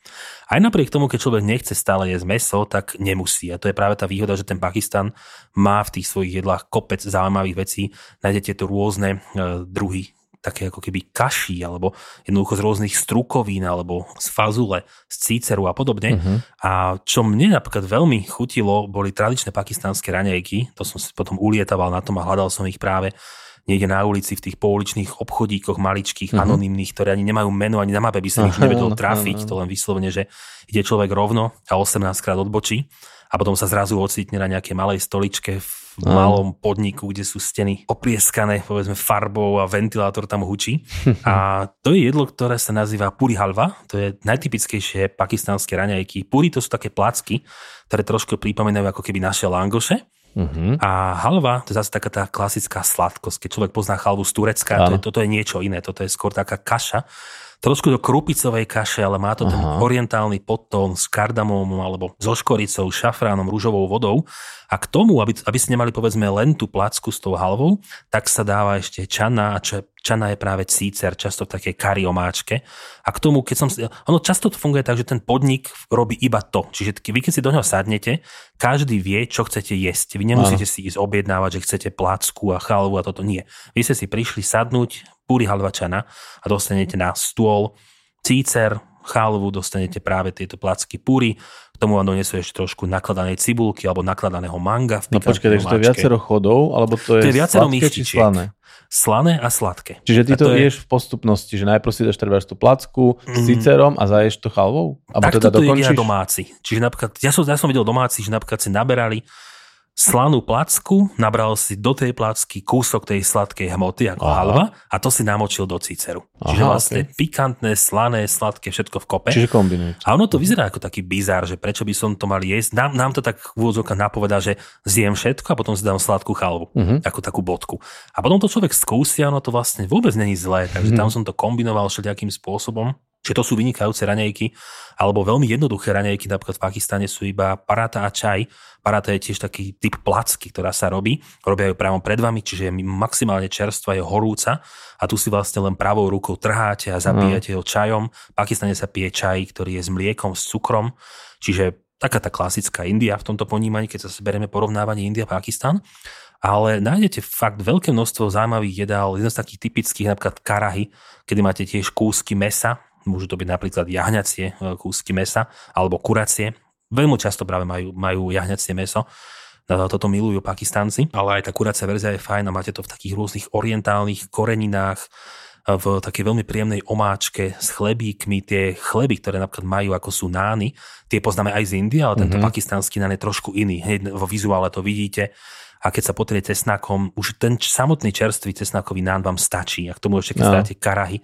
Aj napriek tomu, keď človek nechce stále jesť meso, tak nemusí. A to je práve tá výhoda, že ten Pakistan má v tých svojich jedlách kopec zaujímavých vecí. Nájdete tu rôzne e, druhy také ako keby kaší, alebo jednoducho z rôznych strukovín, alebo z fazule, z cíceru a podobne. Uh-huh. A čo mne napríklad veľmi chutilo, boli tradičné pakistanské raňajky, to som si potom ulietaval na tom a hľadal som ich práve niekde na ulici v tých pouličných obchodíkoch maličkých, uh-huh. anonimných, ktoré ani nemajú meno, ani na mape by sa nič nevedel trafiť, uh-huh. to len vyslovene, že ide človek rovno a 18 krát odbočí a potom sa zrazu ocitne na nejakej malej stoličke v v malom podniku, kde sú steny oprieskané, povedzme, farbou a ventilátor tam hučí. A to je jedlo, ktoré sa nazýva puri halva. To je najtypickejšie pakistánske raňajky. Puri to sú také placky, ktoré trošku pripomínajú ako keby naše langoše. Uh-huh. A halva, to je zase taká tá klasická sladkosť. Keď človek pozná halvu z Turecka, to je, toto je niečo iné. Toto je skôr taká kaša, trošku do krupicovej kaše, ale má to Aha. ten orientálny podtón s kardamomom alebo so škoricou, šafránom, rúžovou vodou. A k tomu, aby, aby ste nemali povedzme len tú placku s tou halvou, tak sa dáva ešte čana a čo, čana je práve cícer, často v takej kari omáčke. A k tomu, keď som... Ono často to funguje tak, že ten podnik robí iba to. Čiže vy keď si do neho sadnete, každý vie, čo chcete jesť. Vy nemusíte Aha. si ísť objednávať, že chcete placku a chalvu a toto. Nie. Vy ste si prišli sadnúť, púry halvačana a dostanete na stôl cícer, chalvu, dostanete práve tieto placky púry, k tomu vám donesú ešte trošku nakladanej cibulky alebo nakladaného manga. V no počkaj, takže to je viacero chodov, alebo to je, to je viacero sladké či slané? Slané a sladké. Čiže ty a to, to je... ješ v postupnosti, že najprv si dáš treba tú placku mm. s cicerom a zaješ to chalvou? tak teda to jedia domáci. Čiže napríklad, ja som, ja som videl domáci, že napríklad si naberali slanú placku, nabral si do tej placky kúsok tej sladkej hmoty ako Aha. halva a to si namočil do cíceru. Aha, Čiže vlastne okay. pikantné, slané, sladké, všetko v kope. Čiže kombinujete. A ono to vyzerá ako taký bizár, že prečo by som to mal jesť. Nám, nám to tak v napovedá, že zjem všetko a potom si dám sladkú chalvu, uh-huh. ako takú bodku. A potom to človek skúsi a ono to vlastne vôbec není zlé, takže uh-huh. tam som to kombinoval všelijakým spôsobom. Čiže to sú vynikajúce raňajky, alebo veľmi jednoduché raňajky, napríklad v Pakistane sú iba paráta a čaj. Paráta je tiež taký typ placky, ktorá sa robí. Robia ju práve pred vami, čiže je maximálne čerstva, je horúca a tu si vlastne len pravou rukou trháte a zabíjate ho čajom. V Pakistane sa pije čaj, ktorý je s mliekom, s cukrom, čiže taká tá klasická India v tomto ponímaní, keď sa berieme porovnávanie India-Pakistan ale nájdete fakt veľké množstvo zaujímavých jedál, jeden z takých typických, napríklad karahy, kedy máte tiež kúsky mesa, Môžu to byť napríklad jahňacie e, kúsky mesa alebo kuracie. Veľmi často práve majú, majú jahňacie meso. Toto milujú Pakistanci, ale aj tá kuracia verzia je fajn a máte to v takých rôznych orientálnych koreninách, e, v takej veľmi príjemnej omáčke s chlebíkmi. Tie chleby, ktoré napríklad majú ako sú nány, tie poznáme aj z Indie, ale tento mm-hmm. pakistanský nán je trošku iný. Hej, vo vizuále to vidíte. A keď sa potrie cesnakom, už ten samotný čerstvý cesnakový nán vám stačí. A k tomu ešte keď no. dáte karahy,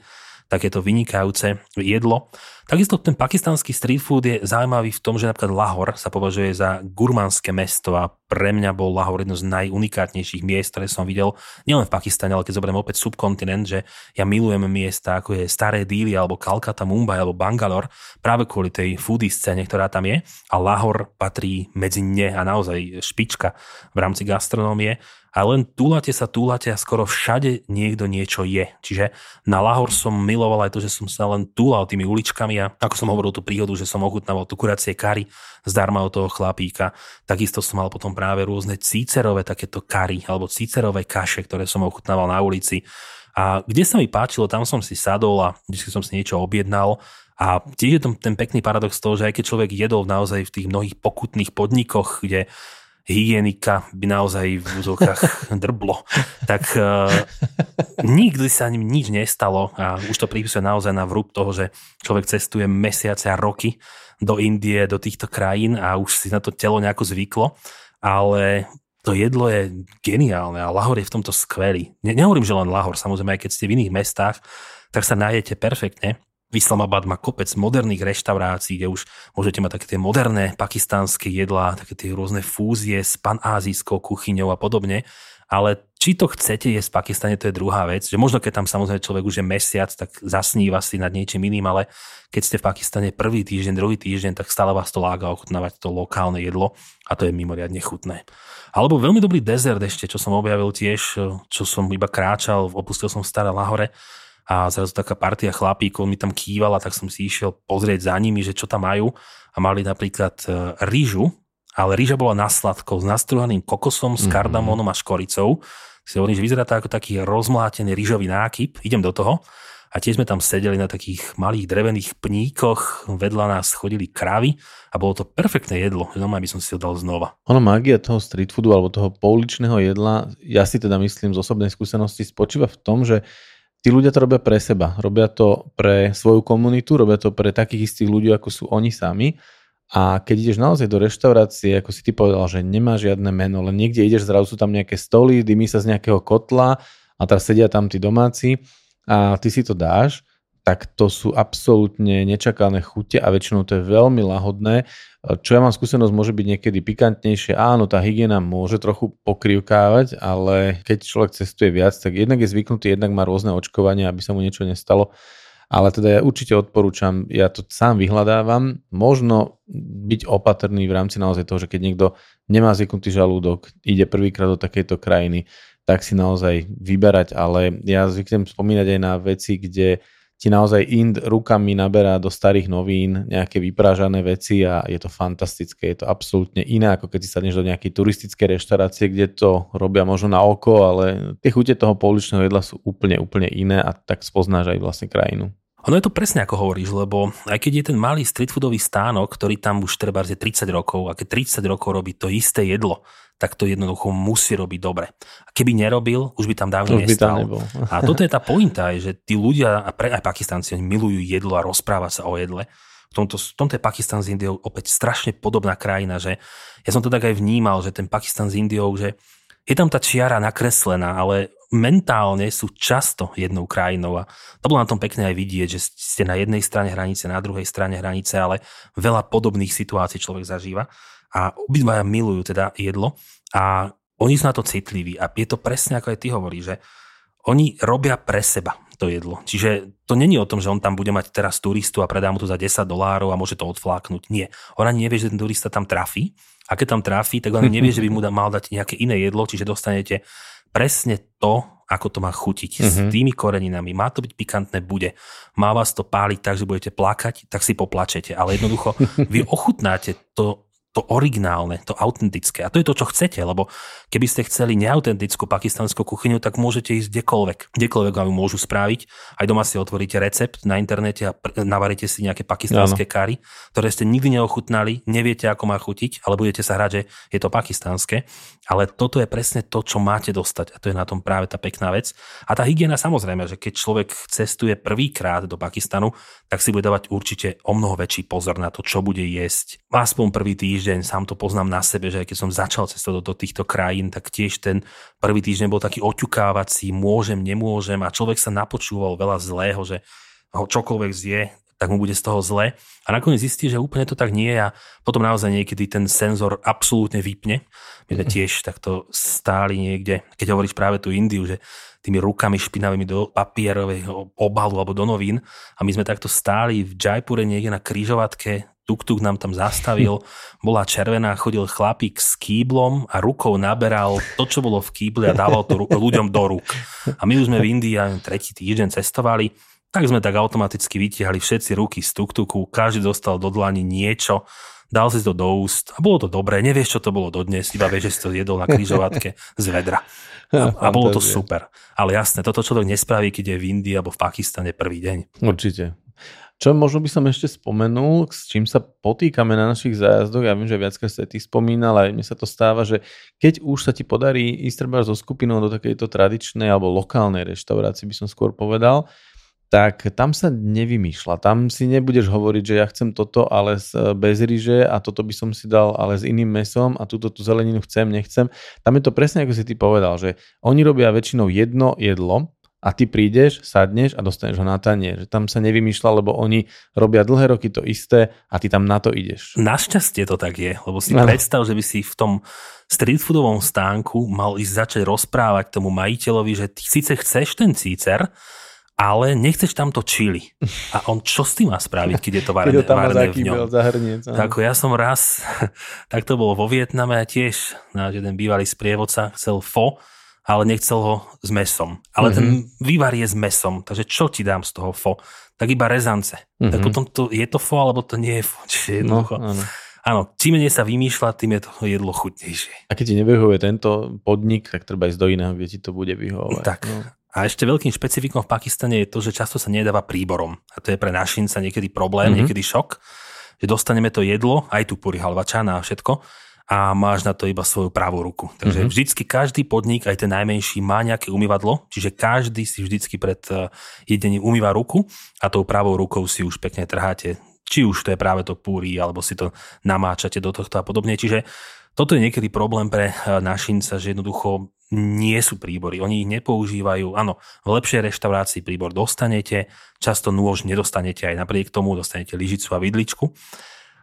takéto vynikajúce jedlo. Takisto ten pakistanský street food je zaujímavý v tom, že napríklad Lahor sa považuje za gurmánske mesto a pre mňa bol Lahor jedno z najunikátnejších miest, ktoré som videl nielen v Pakistane, ale keď zoberiem opäť subkontinent, že ja milujem miesta ako je Staré Díly alebo Kalkata, Mumbai alebo Bangalore práve kvôli tej foodie scéne, ktorá tam je a Lahor patrí medzi ne a naozaj špička v rámci gastronómie a len túlate sa, túlate a skoro všade niekto niečo je. Čiže na Lahor som miloval aj to, že som sa len túlal tými uličkami a ako som hovoril tú príhodu, že som ochutnával tu kuracie kary zdarma od toho chlapíka. Takisto som mal potom práve rôzne cícerové takéto kary alebo cícerové kaše, ktoré som ochutnával na ulici. A kde sa mi páčilo, tam som si sadol a vždy som si niečo objednal a tiež je tam ten pekný paradox toho, že aj keď človek jedol naozaj v tých mnohých pokutných podnikoch, kde hygienika by naozaj v úzokách drblo, tak uh, nikdy sa ním nič nestalo a už to prípisuje naozaj na vrúb toho, že človek cestuje mesiace a roky do Indie, do týchto krajín a už si na to telo nejako zvyklo, ale to jedlo je geniálne a Lahor je v tomto skvelý. Ne, nehovorím, že len Lahor, samozrejme, aj keď ste v iných mestách, tak sa nájete perfektne. Islamabad má kopec moderných reštaurácií, kde už môžete mať také tie moderné pakistánske jedlá, také tie rôzne fúzie s panázijskou kuchyňou a podobne. Ale či to chcete jesť v Pakistane, to je druhá vec. Že možno keď tam samozrejme človek už je mesiac, tak zasníva si nad niečím iným, ale keď ste v Pakistane prvý týždeň, druhý týždeň, tak stále vás to lága ochutnávať to lokálne jedlo a to je mimoriadne chutné. Alebo veľmi dobrý dezert ešte, čo som objavil tiež, čo som iba kráčal, opustil som Staré Lahore a zrazu taká partia chlapíkov mi tam kývala, tak som si išiel pozrieť za nimi, že čo tam majú a mali napríklad e, rýžu, ale rýža bola na sladko s nastruhaným kokosom, s mhm. kardamónom a škoricou. Si hovorím, že vyzerá to ako taký rozmlátený rýžový nákyp. Idem do toho. A tiež sme tam sedeli na takých malých drevených pníkoch, vedľa nás chodili kravy a bolo to perfektné jedlo. Normálne by som si ho dal znova. Ono magia toho street foodu alebo toho pouličného jedla, ja si teda myslím z osobnej skúsenosti, spočíva v tom, že tí ľudia to robia pre seba. Robia to pre svoju komunitu, robia to pre takých istých ľudí, ako sú oni sami. A keď ideš naozaj do reštaurácie, ako si ty povedal, že nemá žiadne meno, len niekde ideš, zrazu sú tam nejaké stoly, dymí sa z nejakého kotla a teraz sedia tam tí domáci a ty si to dáš, tak to sú absolútne nečakané chute a väčšinou to je veľmi lahodné. Čo ja mám skúsenosť, môže byť niekedy pikantnejšie. Áno, tá hygiena môže trochu pokrivkávať, ale keď človek cestuje viac, tak jednak je zvyknutý, jednak má rôzne očkovania, aby sa mu niečo nestalo. Ale teda ja určite odporúčam, ja to sám vyhľadávam, možno byť opatrný v rámci naozaj toho, že keď niekto nemá zvyknutý žalúdok, ide prvýkrát do takejto krajiny, tak si naozaj vyberať, ale ja zvyknem spomínať aj na veci, kde ti naozaj Ind rukami naberá do starých novín nejaké vyprážané veci a je to fantastické, je to absolútne iné, ako keď si sadneš do nejakej turistickej reštaurácie, kde to robia možno na oko, ale tie chute toho pouličného jedla sú úplne, úplne iné a tak spoznáš aj vlastne krajinu. Ono je to presne ako hovoríš, lebo aj keď je ten malý street foodový stánok, ktorý tam už treba 30 rokov a keď 30 rokov robí to isté jedlo, tak to jednoducho musí robiť dobre. A keby nerobil, už by tam dávno už nestal. By tam a toto je tá pointa, že tí ľudia, a pre, aj Pakistanci, milujú jedlo a rozpráva sa o jedle. V tomto, v tomto je Pakistan s Indiou opäť strašne podobná krajina, že ja som to tak aj vnímal, že ten Pakistan s Indiou, že je tam tá čiara nakreslená, ale mentálne sú často jednou krajinou a to bolo na tom pekné aj vidieť, že ste na jednej strane hranice, na druhej strane hranice, ale veľa podobných situácií človek zažíva a obidvaja milujú teda jedlo a oni sú na to citliví a je to presne ako aj ty hovoríš, že oni robia pre seba to jedlo. Čiže to není o tom, že on tam bude mať teraz turistu a predá mu to za 10 dolárov a môže to odfláknuť. Nie. Ona nevie, že ten turista tam trafí a keď tam trafí, tak on nevie, že by mu mal dať nejaké iné jedlo, čiže dostanete presne to, ako to má chutiť uh-huh. s mhm. tými koreninami. Má to byť pikantné, bude. Má vás to páliť tak, že budete plakať, tak si poplačete. Ale jednoducho vy ochutnáte to to originálne, to autentické. A to je to, čo chcete, lebo keby ste chceli neautentickú pakistanskú kuchyňu, tak môžete ísť kdekoľvek. Kdekoľvek vám ju môžu spraviť. Aj doma si otvoríte recept na internete a navaríte si nejaké pakistanské kary, ktoré ste nikdy neochutnali, neviete, ako má chutiť, ale budete sa hrať, že je to pakistanské. Ale toto je presne to, čo máte dostať. A to je na tom práve tá pekná vec. A tá hygiena samozrejme, že keď človek cestuje prvýkrát do Pakistanu, tak si bude dávať určite o mnoho väčší pozor na to, čo bude jesť. Aspoň prvý týždeň týždeň, sám to poznám na sebe, že keď som začal cestovať do, do týchto krajín, tak tiež ten prvý týždeň bol taký oťukávací, môžem, nemôžem a človek sa napočúval veľa zlého, že ho čokoľvek zje, tak mu bude z toho zle. A nakoniec zistí, že úplne to tak nie je a potom naozaj niekedy ten senzor absolútne vypne. My sme tiež takto stáli niekde, keď hovoríš práve tú Indiu, že tými rukami špinavými do papierového obalu alebo do novín a my sme takto stáli v Jaipure niekde na kryžovatke tuk-tuk nám tam zastavil, bola červená, chodil chlapík s kýblom a rukou naberal to, čo bolo v kýble a dával to ľuďom do rúk. A my už sme v Indii aj tretí týždeň cestovali, tak sme tak automaticky vytiahli všetci ruky z tuk-tuku, každý dostal do dlani niečo, dal si to do úst a bolo to dobré, nevieš, čo to bolo dodnes, iba vieš, že si to jedol na kryžovatke z vedra. A, a bolo to super. Ale jasné, toto človek nespraví, keď je v Indii alebo v Pakistane prvý deň. Určite. Čo možno by som ešte spomenul, s čím sa potýkame na našich zájazdoch, ja viem, že viackrát sa ty spomínal, aj mne sa to stáva, že keď už sa ti podarí ísť treba so skupinou do takejto tradičnej alebo lokálnej reštaurácie, by som skôr povedal, tak tam sa nevymýšľa. Tam si nebudeš hovoriť, že ja chcem toto, ale bez ryže a toto by som si dal, ale s iným mesom a túto tú zeleninu chcem, nechcem. Tam je to presne, ako si ty povedal, že oni robia väčšinou jedno jedlo, a ty prídeš, sadneš a dostaneš ho na tanier. Tam sa nevymýšľa, lebo oni robia dlhé roky to isté a ty tam na to ideš. Našťastie to tak je, lebo si no. predstav, že by si v tom street foodovom stánku mal ísť začať rozprávať tomu majiteľovi, že ty síce chceš ten cícer, ale nechceš tam to čili. A on čo s tým má spraviť, keď je to varené, varené v ňom? Zahrniec, tak ja som raz, tak to bolo vo Vietname a tiež náš jeden bývalý sprievodca chcel fo ale nechcel ho s mesom. Ale mm-hmm. ten mhm. vývar je s mesom, takže čo ti dám z toho fo? Tak iba rezance. Mm-hmm. Tak mhm. potom to, je to fo, alebo to nie je fo. Čiže jednoducho. No, áno. áno, čím menej sa vymýšľa, tým je to jedlo chutnejšie. A keď ti nevyhovuje tento podnik, tak treba ísť do iného, kde ti to bude vyhovovať. Tak. No. A ešte veľkým špecifikom v Pakistane je to, že často sa nedáva príborom. A to je pre našinca niekedy problém, mm-hmm. niekedy šok, že dostaneme to jedlo, aj tu puri halvačana a všetko, a máš na to iba svoju pravú ruku. Takže mm-hmm. vždycky každý podnik, aj ten najmenší, má nejaké umývadlo, čiže každý si vždycky pred eh, jedením umýva ruku a tou pravou rukou si už pekne trháte, či už to je práve to púri, alebo si to namáčate do tohto a podobne. Čiže toto je niekedy problém pre eh, našinca, že jednoducho nie sú príbory. Oni ich nepoužívajú. Áno, v lepšej reštaurácii príbor dostanete, často nôž nedostanete aj napriek tomu, dostanete lyžicu a vidličku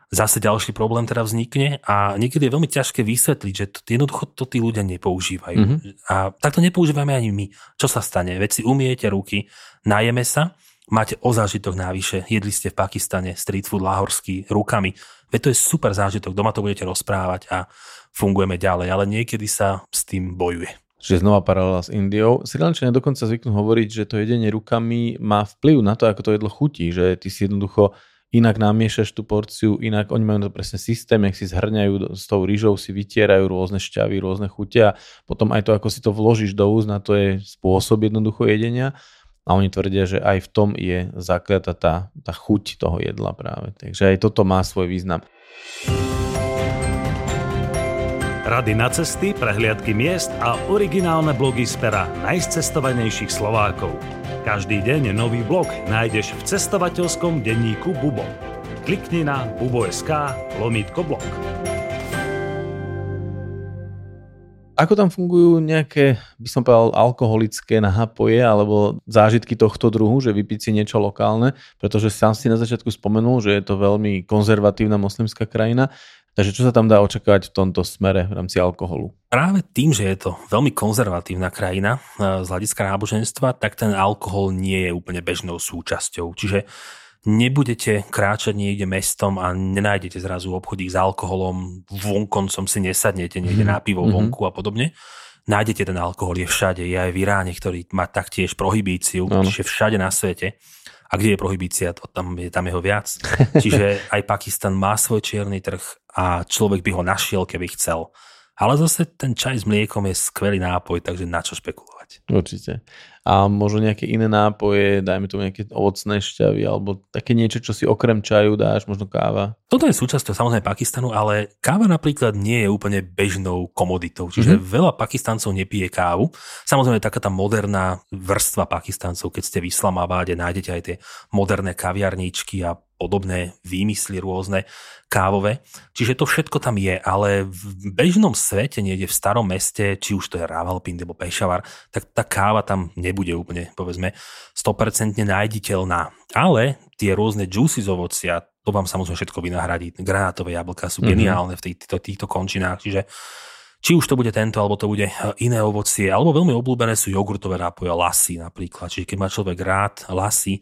zase ďalší problém teda vznikne a niekedy je veľmi ťažké vysvetliť, že to, jednoducho to tí ľudia nepoužívajú. Mm-hmm. A takto nepoužívame ani my. Čo sa stane? Veď si umiete ruky, najeme sa, máte o zážitok návyše, jedli ste v Pakistane street food lahorský rukami, veď to je super zážitok, doma to budete rozprávať a fungujeme ďalej, ale niekedy sa s tým bojuje. Čiže znova paralela s Indiou. Srilančania dokonca zvyknú hovoriť, že to jedenie rukami má vplyv na to, ako to jedlo chutí, že ty si jednoducho inak namiešaš tú porciu, inak oni majú to presne systém, jak si zhrňajú s tou rýžou, si vytierajú rôzne šťavy, rôzne chute a potom aj to, ako si to vložíš do úst, na to je spôsob jednoducho jedenia. A oni tvrdia, že aj v tom je zakliata tá, tá chuť toho jedla práve. Takže aj toto má svoj význam. Rady na cesty, prehliadky miest a originálne blogy z pera najcestovanejších Slovákov. Každý deň nový blog nájdeš v cestovateľskom denníku Bubo. Klikni na bubo.sk lomítko blog. Ako tam fungujú nejaké, by som povedal, alkoholické nahapoje alebo zážitky tohto druhu, že vypiť si niečo lokálne, pretože sám si na začiatku spomenul, že je to veľmi konzervatívna moslimská krajina. Takže čo sa tam dá očakávať v tomto smere v rámci alkoholu? Práve tým, že je to veľmi konzervatívna krajina e, z hľadiska náboženstva, tak ten alkohol nie je úplne bežnou súčasťou. Čiže nebudete kráčať niekde mestom a nenájdete zrazu obchodík s alkoholom, vonkoncom si nesadnete niekde mm-hmm. na pivo mhm. vonku a podobne. Nájdete ten alkohol, je všade, je aj v Iráne, ktorý má taktiež prohibíciu, čiže všade na svete. A kde je prohibícia, tam je tam jeho viac. Čiže aj Pakistan má svoj čierny trh a človek by ho našiel, keby chcel. Ale zase ten čaj s mliekom je skvelý nápoj, takže na čo špekulovať. Určite. A možno nejaké iné nápoje, dajme tomu nejaké ovocné šťavy, alebo také niečo, čo si okrem čaju dáš, možno káva. Toto je súčasťou samozrejme Pakistanu, ale káva napríklad nie je úplne bežnou komoditou. Čiže mm-hmm. veľa Pakistancov nepije kávu. Samozrejme taká tá moderná vrstva Pakistancov, keď ste v Islamabáde, nájdete aj tie moderné kaviarničky a podobné výmysly rôzne kávové. Čiže to všetko tam je, ale v bežnom svete, niekde v starom meste, či už to je Ravalpindi alebo Pešavar, tak tá káva tam nebude úplne, povedzme, 100% nájditeľná. Ale tie rôzne juicy z ovocia, to vám samozrejme všetko vynahradí. Granátové jablka sú mm-hmm. geniálne v týchto, týchto končinách, čiže či už to bude tento, alebo to bude eh, iné ovocie, alebo veľmi obľúbené sú jogurtové nápoje, lasy napríklad. Čiže keď má človek rád lasy,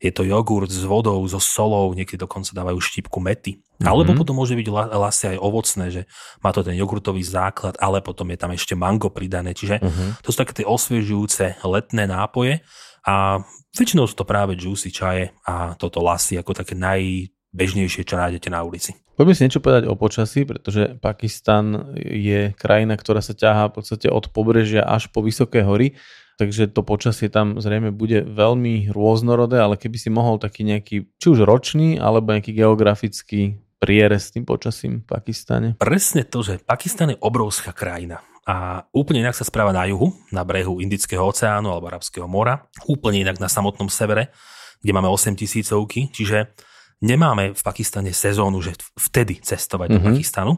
je to jogurt s vodou, so solou, niekedy dokonca dávajú štipku mety. Mm-hmm. Alebo potom môže byť lasy aj ovocné, že má to ten jogurtový základ, ale potom je tam ešte mango pridané. Čiže mm-hmm. to sú také tie osviežujúce letné nápoje a väčšinou sú to práve juicy čaje a toto lasy ako také najbežnejšie, čo nájdete na ulici. Poďme si niečo povedať o počasí, pretože Pakistan je krajina, ktorá sa ťahá v podstate od pobrežia až po vysoké hory takže to počasie tam zrejme bude veľmi rôznorodé, ale keby si mohol taký nejaký, či už ročný, alebo nejaký geografický prierez s tým počasím v Pakistane? Presne to, že Pakistan je obrovská krajina a úplne inak sa správa na juhu, na brehu Indického oceánu alebo Arabského mora, úplne inak na samotnom severe, kde máme 8 tisícovky, čiže nemáme v Pakistane sezónu, že vtedy cestovať mm-hmm. do mhm. Pakistanu,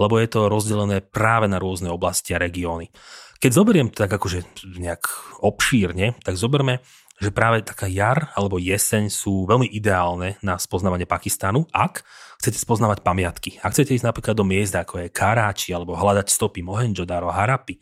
lebo je to rozdelené práve na rôzne oblasti a regióny. Keď zoberiem tak akože nejak obšírne, tak zoberme, že práve taká jar alebo jeseň sú veľmi ideálne na spoznávanie Pakistanu, ak chcete spoznávať pamiatky. Ak chcete ísť napríklad do miest, ako je Karáči alebo hľadať stopy Mohenjo-Daro, Harapi,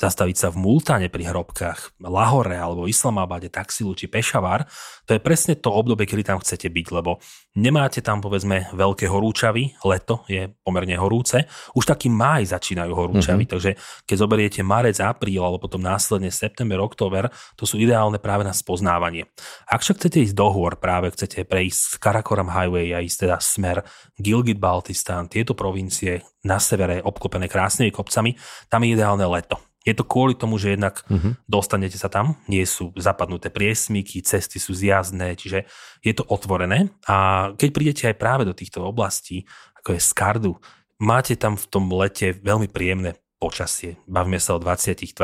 zastaviť sa v Multane pri hrobkách, Lahore alebo Islamabade, Taxilu či Pešavar, to je presne to obdobie, kedy tam chcete byť, lebo nemáte tam povedzme veľké horúčavy, leto je pomerne horúce, už taký máj začínajú horúčavy, mm-hmm. takže keď zoberiete marec, apríl alebo potom následne september, október, to sú ideálne práve na spoznávanie. Ak však chcete ísť do hôr, práve chcete prejsť Karakoram Highway a ísť teda smer Gilgit-Baltistan, tieto provincie na severe obklopené krásnymi kopcami, tam je ideálne leto je to kvôli tomu, že jednak uh-huh. dostanete sa tam, nie sú zapadnuté priesmyky, cesty sú zjazdné, čiže je to otvorené. A keď prídete aj práve do týchto oblastí, ako je Skardu, máte tam v tom lete veľmi príjemné počasie. Bavíme sa o 20-25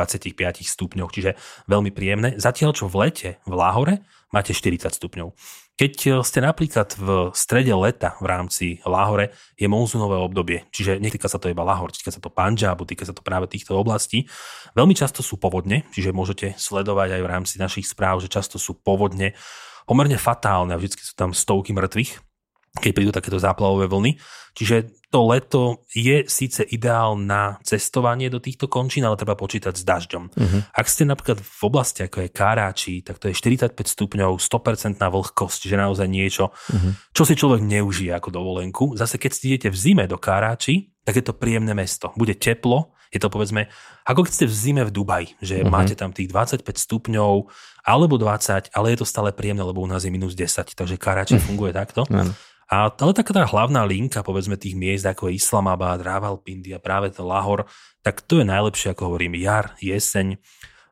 stupňoch, čiže veľmi príjemné. Zatiaľ, čo v lete v Láhore máte 40 stupňov. Keď e, ste napríklad v strede leta v rámci Lahore, je monzunové obdobie, čiže netýka sa to iba Lahore, týka sa to Punjabu, týka sa to práve týchto oblastí. Veľmi často sú povodne, čiže môžete sledovať aj v rámci našich správ, že často sú povodne pomerne fatálne a vždy sú tam stovky mŕtvych keď prídu takéto záplavové vlny. Čiže to leto je síce ideál na cestovanie do týchto končín, ale treba počítať s dažďom. Uh-huh. Ak ste napríklad v oblasti, ako je Karáči, tak to je 45 stupňov, 100% vlhkosť, čiže naozaj niečo, uh-huh. čo si človek neužije ako dovolenku. Zase keď idete v zime do Karáči, tak je to príjemné mesto. Bude teplo, je to povedzme, ako keď ste v zime v Dubaji, že uh-huh. máte tam tých 25 stupňov alebo 20, ale je to stále príjemné, lebo u nás je minus 10, takže Karáči uh-huh. funguje takto. Uh-huh. A, ale taká tá hlavná linka, povedzme, tých miest, ako je Islamabad, Ravalpindi a práve to Lahor, tak to je najlepšie, ako hovorím, jar, jeseň.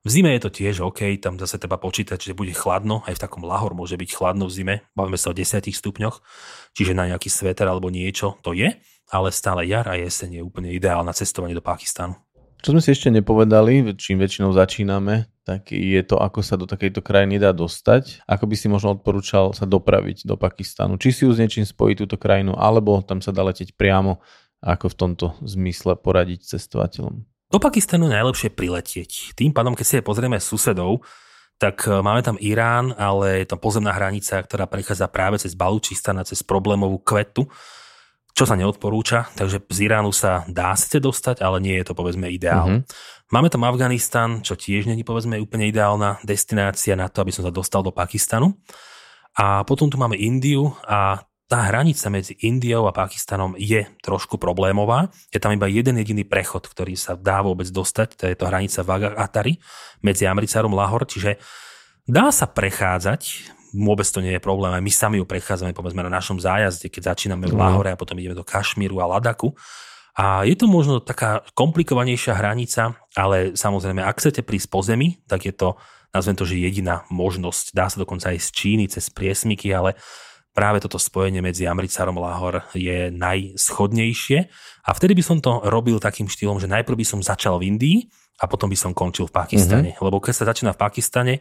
V zime je to tiež OK, tam zase treba počítať, že bude chladno, aj v takom Lahor môže byť chladno v zime, bavíme sa o 10 stupňoch, čiže na nejaký sveter alebo niečo to je, ale stále jar a jeseň je úplne ideálna cestovanie do Pakistanu. Čo sme si ešte nepovedali, čím väčšinou začíname, tak je to, ako sa do takejto krajiny dá dostať. Ako by si možno odporúčal sa dopraviť do Pakistanu. Či si ju s niečím spojí túto krajinu, alebo tam sa dá leteť priamo, ako v tomto zmysle poradiť cestovateľom. Do Pakistanu najlepšie priletieť. Tým pádom, keď si aj pozrieme susedov, tak e, máme tam Irán, ale je tam pozemná hranica, ktorá prechádza práve cez Balúčistan a cez problémovú kvetu čo sa neodporúča, takže z Iránu sa dá sice dostať, ale nie je to povedzme ideál. Mm-hmm. Máme tam Afganistan, čo tiež není povedzme úplne ideálna destinácia na to, aby som sa dostal do Pakistanu. A potom tu máme Indiu a tá hranica medzi Indiou a Pakistanom je trošku problémová. Je tam iba jeden jediný prechod, ktorý sa dá vôbec dostať, to je to hranica Vaga Atari medzi Amricarom Lahor, čiže dá sa prechádzať, vôbec to nie je problém. Aj my sami ju prechádzame povedzme na našom zájazde, keď začíname v Lahore a potom ideme do Kašmíru a Ladaku. A je to možno taká komplikovanejšia hranica, ale samozrejme, ak chcete prísť po zemi, tak je to, nazvem to, že jediná možnosť. Dá sa dokonca aj z Číny, cez priesmiky, ale práve toto spojenie medzi Amricarom a Lahor je najschodnejšie. A vtedy by som to robil takým štýlom, že najprv by som začal v Indii a potom by som končil v Pakistane. Mm-hmm. Lebo keď sa začína v Pakistane,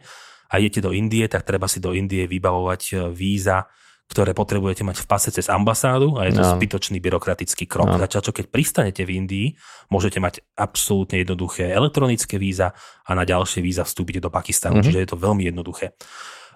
a idete do Indie, tak treba si do Indie vybavovať e, víza, ktoré potrebujete mať v pase cez ambasádu a je to no. zbytočný byrokratický krok. No. Začal, čo keď pristanete v Indii, môžete mať absolútne jednoduché elektronické víza a na ďalšie víza vstúpite do Pakistanu, mm-hmm. čiže je to veľmi jednoduché.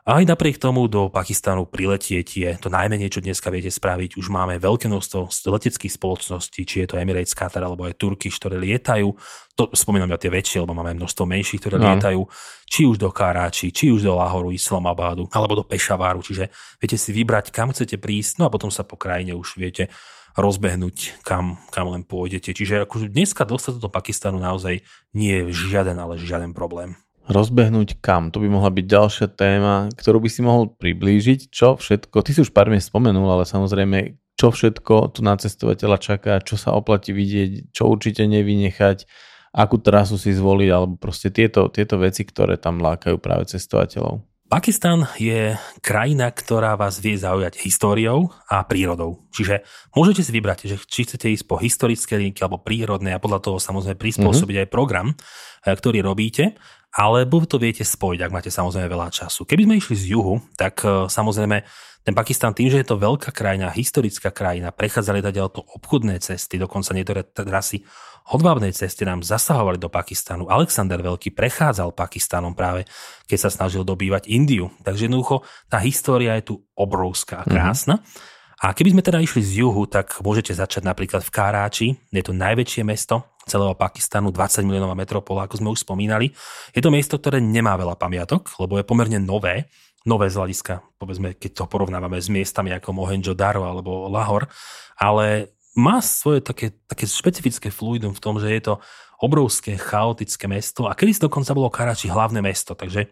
A aj napriek tomu do Pakistanu priletieť je to najmenej, čo dneska viete spraviť. Už máme veľké množstvo leteckých spoločností, či je to Emirates, Qatar alebo aj Turkish, ktoré lietajú. To spomínam ja tie väčšie, lebo máme množstvo menších, ktoré no. lietajú, či už do Karáči, či už do Lahoru, Islamabadu, alebo do Pešaváru. Čiže viete si vybrať, kam chcete prísť, no a potom sa po krajine už viete rozbehnúť, kam, kam len pôjdete. Čiže akože dneska dostať do Pakistanu naozaj nie je žiaden, ale žiaden problém. Rozbehnúť kam? To by mohla byť ďalšia téma, ktorú by si mohol priblížiť. Čo všetko? Ty si už pár miest spomenul, ale samozrejme, čo všetko tu na cestovateľa čaká, čo sa oplatí vidieť, čo určite nevynechať akú trasu si zvoliť, alebo proste tieto, tieto veci, ktoré tam lákajú práve cestovateľov. Pakistan je krajina, ktorá vás vie zaujať históriou a prírodou. Čiže môžete si vybrať, že či chcete ísť po historické linky alebo prírodné a podľa toho samozrejme prispôsobiť mm-hmm. aj program, eh, ktorý robíte, alebo to viete spojiť, ak máte samozrejme veľa času. Keby sme išli z juhu, tak eh, samozrejme ten Pakistan tým, že je to veľká krajina, historická krajina, prechádzali teda to obchodné cesty, dokonca niektoré trasy hodvábnej ceste nám zasahovali do Pakistanu. Alexander Veľký prechádzal Pakistanom práve, keď sa snažil dobývať Indiu. Takže jednoducho tá história je tu obrovská a mhm. krásna. Mm-hmm. A keby sme teda išli z juhu, tak môžete začať napríklad v Karáči. Je to najväčšie mesto celého Pakistanu, 20 miliónová metropola, ako sme už spomínali. Je to miesto, ktoré nemá veľa pamiatok, lebo je pomerne nové nové z hľadiska, povedzme, keď to porovnávame s miestami ako Mohenjo-Daro alebo Lahor, ale má svoje také, také špecifické fluidum v tom, že je to obrovské, chaotické mesto a kedy dokonca bolo Karači hlavné mesto, takže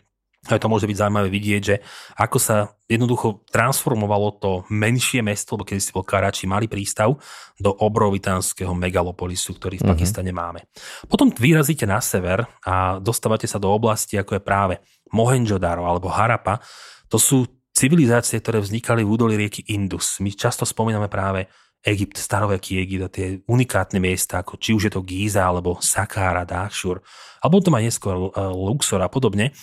aj to môže byť zaujímavé vidieť, že ako sa jednoducho transformovalo to menšie mesto, lebo keď si bol Karači malý prístav, do obrovitánskeho megalopolisu, ktorý v uh-huh. Pakistane máme. Potom vyrazíte na sever a dostávate sa do oblasti, ako je práve Mohenjo-Daro alebo Harappa. To sú civilizácie, ktoré vznikali v údolí rieky Indus. My často spomíname práve Egypt, staroveký Egypt a tie unikátne miesta, ako či už je to Gíza, alebo Sakára, Dášur, alebo to má neskôr e, Luxor a podobne.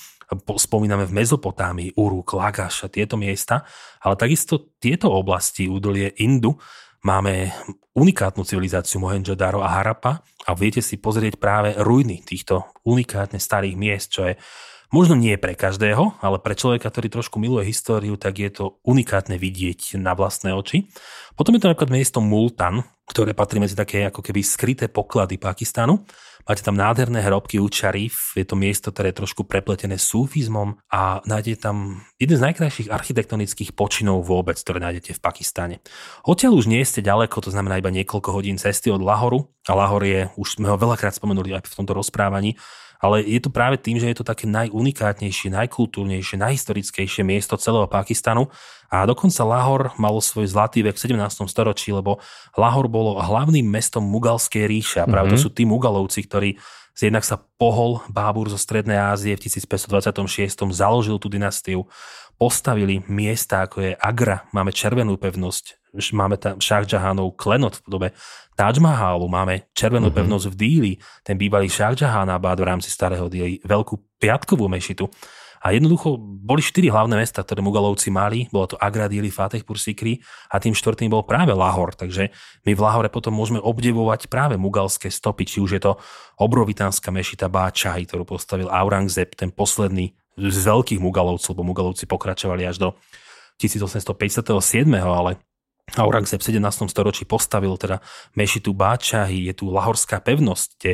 Spomíname v Mezopotámii, Uruk, Lagaš a tieto miesta, ale takisto tieto oblasti, údolie Indu, máme unikátnu civilizáciu Mohenjo-Daro a Harappa a viete si pozrieť práve ruiny týchto unikátne starých miest, čo je Možno nie pre každého, ale pre človeka, ktorý trošku miluje históriu, tak je to unikátne vidieť na vlastné oči. Potom je to napríklad miesto Multan, ktoré patrí medzi také ako keby skryté poklady Pakistanu. Máte tam nádherné hrobky u Čarif, je to miesto, ktoré je trošku prepletené sufizmom a nájdete tam jeden z najkrajších architektonických počinov vôbec, ktoré nájdete v Pakistane. Odtiaľ už nie ste ďaleko, to znamená iba niekoľko hodín cesty od Lahoru a Lahor je, už sme ho veľakrát spomenuli aj v tomto rozprávaní, ale je to práve tým, že je to také najunikátnejšie, najkultúrnejšie, najhistorickejšie miesto celého Pakistanu a dokonca Lahor malo svoj zlatý vek v 17. storočí, lebo Lahor bolo hlavným mestom Mugalskej ríše a práve mm-hmm. to mhm. sú tí Mugalovci, ktorí Jednak sa pohol Bábur zo Strednej Ázie v 1526. založil tú dynastiu, postavili miesta ako je Agra, máme červenú pevnosť, máme tam Shah Jahanov klenot v podobe Taj Mahalu, máme červenú mm-hmm. pevnosť v Díli, ten bývalý Shah Jahanabad v rámci starého Díli, veľkú piatkovú mešitu. A jednoducho boli štyri hlavné mesta, ktoré Mugalovci mali. Bolo to Agra, Dili, Fatehpur, Sikri a tým štvrtým bol práve Lahor. Takže my v Lahore potom môžeme obdivovať práve mugalské stopy, či už je to obrovitánska mešita Báčahy, ktorú postavil Aurangzeb, ten posledný z veľkých Mugalovcov, lebo Mugalovci pokračovali až do 1857, ale Aurangzeb v 17. storočí postavil teda mešitu Báčahy, je tu lahorská pevnosť, kde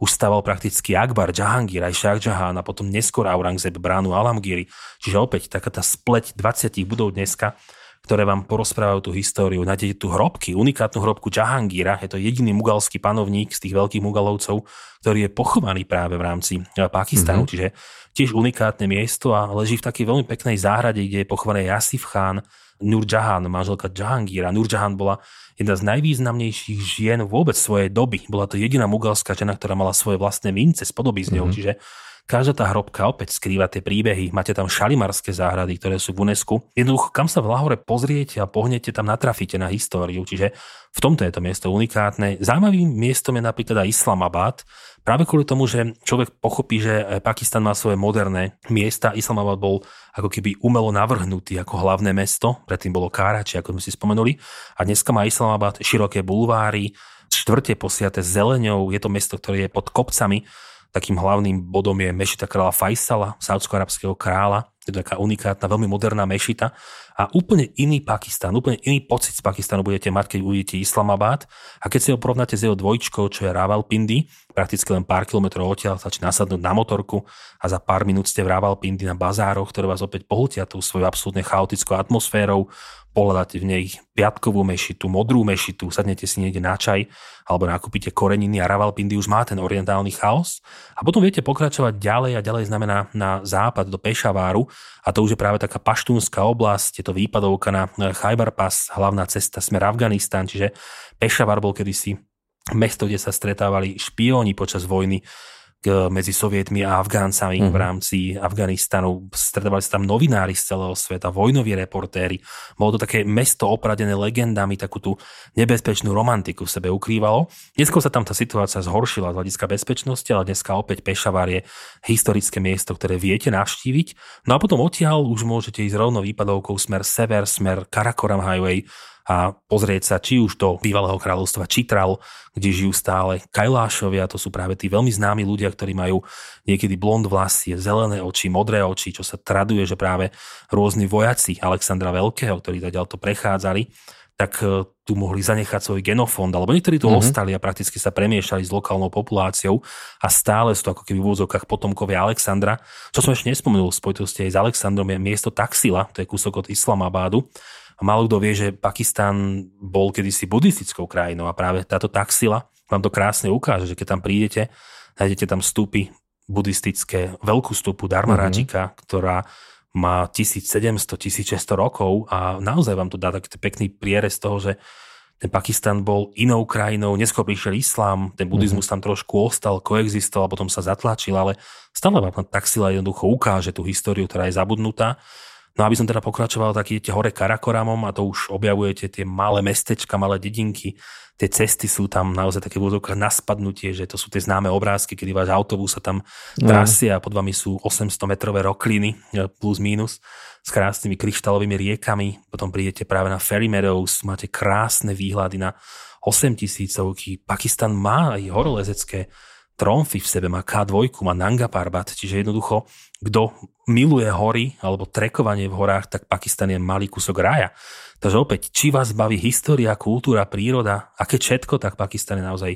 už stával prakticky Akbar, Jahangir, aj Shah Jahan a potom neskôr Aurangzeb bránu Alamgiri. Čiže opäť taká tá spleť 20 budov dneska, ktoré vám porozprávajú tú históriu. Nájdete tu hrobky, unikátnu hrobku Jahangira, je to jediný mugalský panovník z tých veľkých mugalovcov, ktorý je pochovaný práve v rámci eh, Pakistanu, mm-hmm. čiže tiež unikátne miesto a leží v takej veľmi peknej záhrade, kde je pochovaný Yasif Khan, Nur Jahan, manželka Jahangira. Nur Jahan bola jedna z najvýznamnejších žien vôbec svojej doby. Bola to jediná mugalská žena, ktorá mala svoje vlastné mince s podobizňou, mm-hmm. čiže Každá tá hrobka opäť skrýva tie príbehy. Máte tam šalimarské záhrady, ktoré sú v UNESCO. Jednoducho, kam sa v Lahore pozriete a pohnete, tam natrafíte na históriu. Čiže v tomto je to miesto unikátne. Zaujímavým miestom je napríklad aj Islamabad, Práve kvôli tomu, že človek pochopí, že Pakistan má svoje moderné miesta, Islamabad bol ako keby umelo navrhnutý ako hlavné mesto, predtým bolo Kárači, ako sme si spomenuli, a dneska má Islamabad široké bulváry, štvrte posiate zeleňou, je to mesto, ktoré je pod kopcami, takým hlavným bodom je mešita kráľa Faisala, saudsko-arabského kráľa, je to taká unikátna, veľmi moderná mešita. A úplne iný Pakistan, úplne iný pocit z Pakistanu budete mať, keď uvidíte Islamabad. A keď si ho porovnáte s jeho dvojčkou, čo je Ravalpindi, prakticky len pár kilometrov odtiaľ stačí nasadnúť na motorku a za pár minút ste v Ravalpindi na bazároch, ktoré vás opäť pohltia tú svojou absolútne chaotickou atmosférou, pohľadáte v nej piatkovú mešitu, modrú mešitu, sadnete si niekde na čaj alebo nakúpite koreniny a Ravalpindi už má ten orientálny chaos. A potom viete pokračovať ďalej a ďalej znamená na západ do Pešaváru a to už je práve taká paštúnská oblasť, je to výpadovka na Chajbar Pass, hlavná cesta smer Afganistan, čiže Pešavar bol kedysi mesto, kde sa stretávali špióni počas vojny medzi Sovietmi a Afgáncami mm. v mhm. rámci Afganistanu. Stretávali sa tam novinári z celého sveta, vojnoví reportéri. Bolo to také mesto opradené legendami, takú tú nebezpečnú romantiku v sebe ukrývalo. Neskôr sa tam tá situácia zhoršila z hľadiska bezpečnosti, ale dneska opäť Pešavar je historické miesto, ktoré viete navštíviť. No a potom odtiaľ už môžete ísť rovno výpadovkou smer sever, smer Karakoram Highway, a pozrieť sa či už do bývalého kráľovstva Čitral, kde žijú stále Kajlášovia, to sú práve tí veľmi známi ľudia, ktorí majú niekedy blond vlasy, zelené oči, modré oči, čo sa traduje, že práve rôzni vojaci Alexandra Veľkého, ktorí ďalej to prechádzali, tak e, tu mohli zanechať svoj genofond, alebo niektorí tu mm-hmm. ostali a prakticky sa premiešali s lokálnou populáciou a stále sú to ako keby v úvodzovkách potomkovia Alexandra. Čo som ešte nespomenul v spojitosti aj s Alexandrom je miesto Taxila, to je kúsok od Islamabadu, a málo kto vie, že Pakistan bol kedysi buddhistickou krajinou a práve táto taxila vám to krásne ukáže, že keď tam prídete, nájdete tam stúpy buddhistické, veľkú stúpu Dharmarajika, mm-hmm. ktorá má 1700-1600 rokov a naozaj vám to dá taký pekný prierez toho, že ten Pakistan bol inou krajinou, neskôr prišiel islám, ten buddhizmus mm-hmm. tam trošku ostal, koexistoval, potom sa zatlačil, ale stále vám tam taxila jednoducho ukáže tú históriu, ktorá je zabudnutá No aby som teda pokračoval, tak idete hore Karakoramom a to už objavujete tie malé mestečka, malé dedinky. Tie cesty sú tam naozaj také vôzovka na spadnutie, že to sú tie známe obrázky, kedy váš autobus sa tam no. trasie a pod vami sú 800 metrové rokliny e, plus minus s krásnymi kryštálovými riekami. Potom prídete práve na Ferry Meadows, máte krásne výhľady na 8 tisícovky. Pakistan má aj horolezecké tromfy v sebe, má K2, má Nanga Parbat, čiže jednoducho, kto miluje hory alebo trekovanie v horách, tak Pakistan je malý kúsok rája. Takže opäť, či vás baví história, kultúra, príroda, aké všetko, tak Pakistan je naozaj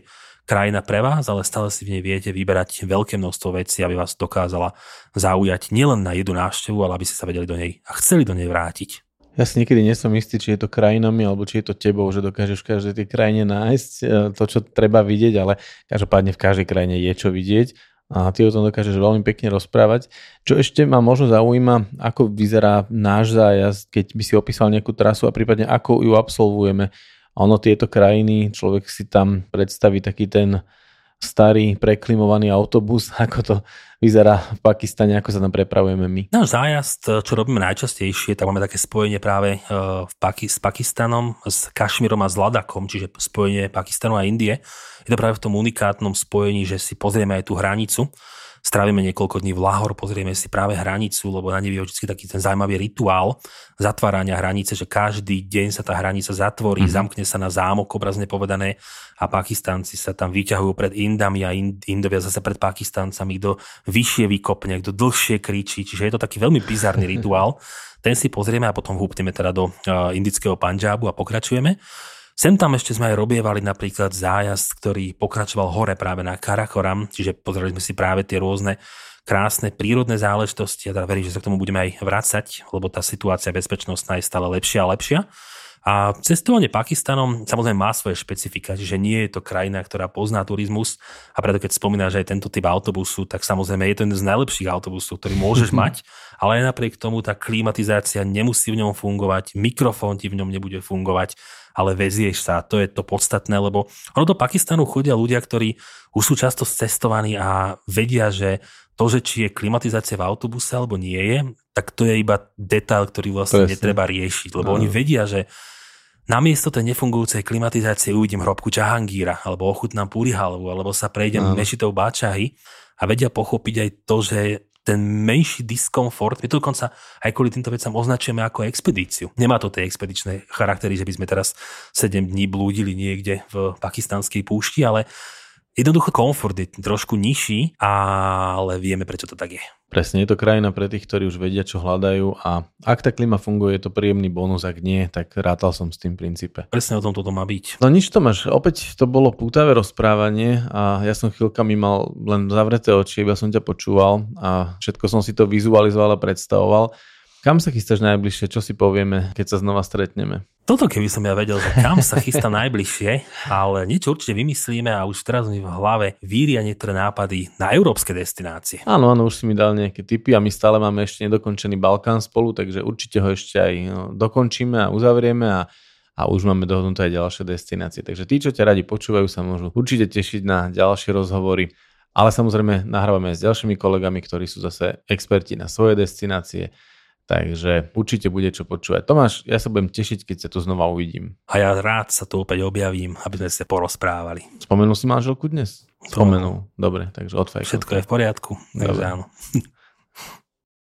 krajina pre vás, ale stále si v nej viete vyberať veľké množstvo vecí, aby vás dokázala zaujať nielen na jednu návštevu, ale aby ste sa vedeli do nej a chceli do nej vrátiť. Ja si niekedy nesom istý, či je to krajinami, alebo či je to tebou, že dokážeš v každej tej krajine nájsť e, to, čo treba vidieť, ale každopádne v každej krajine je čo vidieť a ty o tom dokážeš veľmi pekne rozprávať. Čo ešte ma možno zaujíma, ako vyzerá náš zájazd, keď by si opísal nejakú trasu a prípadne ako ju absolvujeme. A ono tieto krajiny, človek si tam predstaví taký ten starý preklimovaný autobus, ako to vyzerá v Pakistane, ako sa tam prepravujeme my. Náš zájazd, čo robíme najčastejšie, tak máme také spojenie práve e, v Paki- s Pakistanom, s Kašmírom a s Ladakom, čiže spojenie Pakistanu a Indie. Je to práve v tom unikátnom spojení, že si pozrieme aj tú hranicu strávime niekoľko dní v Lahor, pozrieme si práve hranicu, lebo na nej je vždy taký ten zaujímavý rituál zatvárania hranice, že každý deň sa tá hranica zatvorí, mm-hmm. zamkne sa na zámok, obrazne povedané, a Pakistanci sa tam vyťahujú pred Indami a Indovia zase pred Pakistancami, kto vyššie vykopne, kto dlhšie kričí, čiže je to taký veľmi bizarný rituál. Ten si pozrieme a potom húpneme teda do uh, indického Panžábu a pokračujeme. Sem tam ešte sme aj robievali napríklad zájazd, ktorý pokračoval hore práve na Karakoram, čiže pozreli sme si práve tie rôzne krásne prírodné záležitosti a teda verím, že sa k tomu budeme aj vrácať, lebo tá situácia bezpečnostná je stále lepšia a lepšia. A cestovanie Pakistanom samozrejme má svoje špecifika, čiže nie je to krajina, ktorá pozná turizmus. A preto keď spomínaš aj tento typ autobusu, tak samozrejme je to jeden z najlepších autobusov, ktorý môžeš mať, ale aj napriek tomu tá klimatizácia nemusí v ňom fungovať, mikrofón ti v ňom nebude fungovať, ale vezieš sa, to je to podstatné, lebo ono do Pakistanu chodia ľudia, ktorí už sú často cestovaní a vedia, že to, že či je klimatizácia v autobuse alebo nie je, tak to je iba detail, ktorý vlastne Presne. netreba riešiť, lebo no. oni vedia, že namiesto tej nefungujúcej klimatizácie uvidím hrobku Čahangíra, alebo ochutnám Purihalvu, alebo sa prejdem no. mešitou Báčahy a vedia pochopiť aj to, že ten menší diskomfort, my to dokonca aj kvôli týmto vecam označujeme ako expedíciu. Nemá to tie expedičné charaktery, že by sme teraz 7 dní blúdili niekde v pakistanskej púšti, ale Jednoducho komfort je trošku nižší, ale vieme, prečo to tak je. Presne, je to krajina pre tých, ktorí už vedia, čo hľadajú a ak tá klima funguje, je to príjemný bonus, ak nie, tak rátal som s tým princípe. Presne o tom toto má byť. No nič to máš, opäť to bolo pútavé rozprávanie a ja som chvíľkami mal len zavreté oči, iba som ťa počúval a všetko som si to vizualizoval a predstavoval. Kam sa chystáš najbližšie? Čo si povieme, keď sa znova stretneme? Toto keby som ja vedel, že kam sa chystá najbližšie, ale niečo určite vymyslíme a už teraz mi v hlave víria niektoré nápady na európske destinácie. Áno, áno, už si mi dal nejaké tipy a my stále máme ešte nedokončený Balkán spolu, takže určite ho ešte aj no, dokončíme a uzavrieme a a už máme dohodnuté aj ďalšie destinácie. Takže tí, čo ťa radi počúvajú, sa môžu určite tešiť na ďalšie rozhovory. Ale samozrejme nahrávame aj s ďalšími kolegami, ktorí sú zase experti na svoje destinácie. Takže určite bude čo počúvať. Tomáš, ja sa budem tešiť, keď sa tu znova uvidím. A ja rád sa tu opäť objavím, aby sme sa porozprávali. Spomenul si manželku dnes? Spomenul. Dobre, takže odfajkujem. Všetko je v poriadku. Takže áno.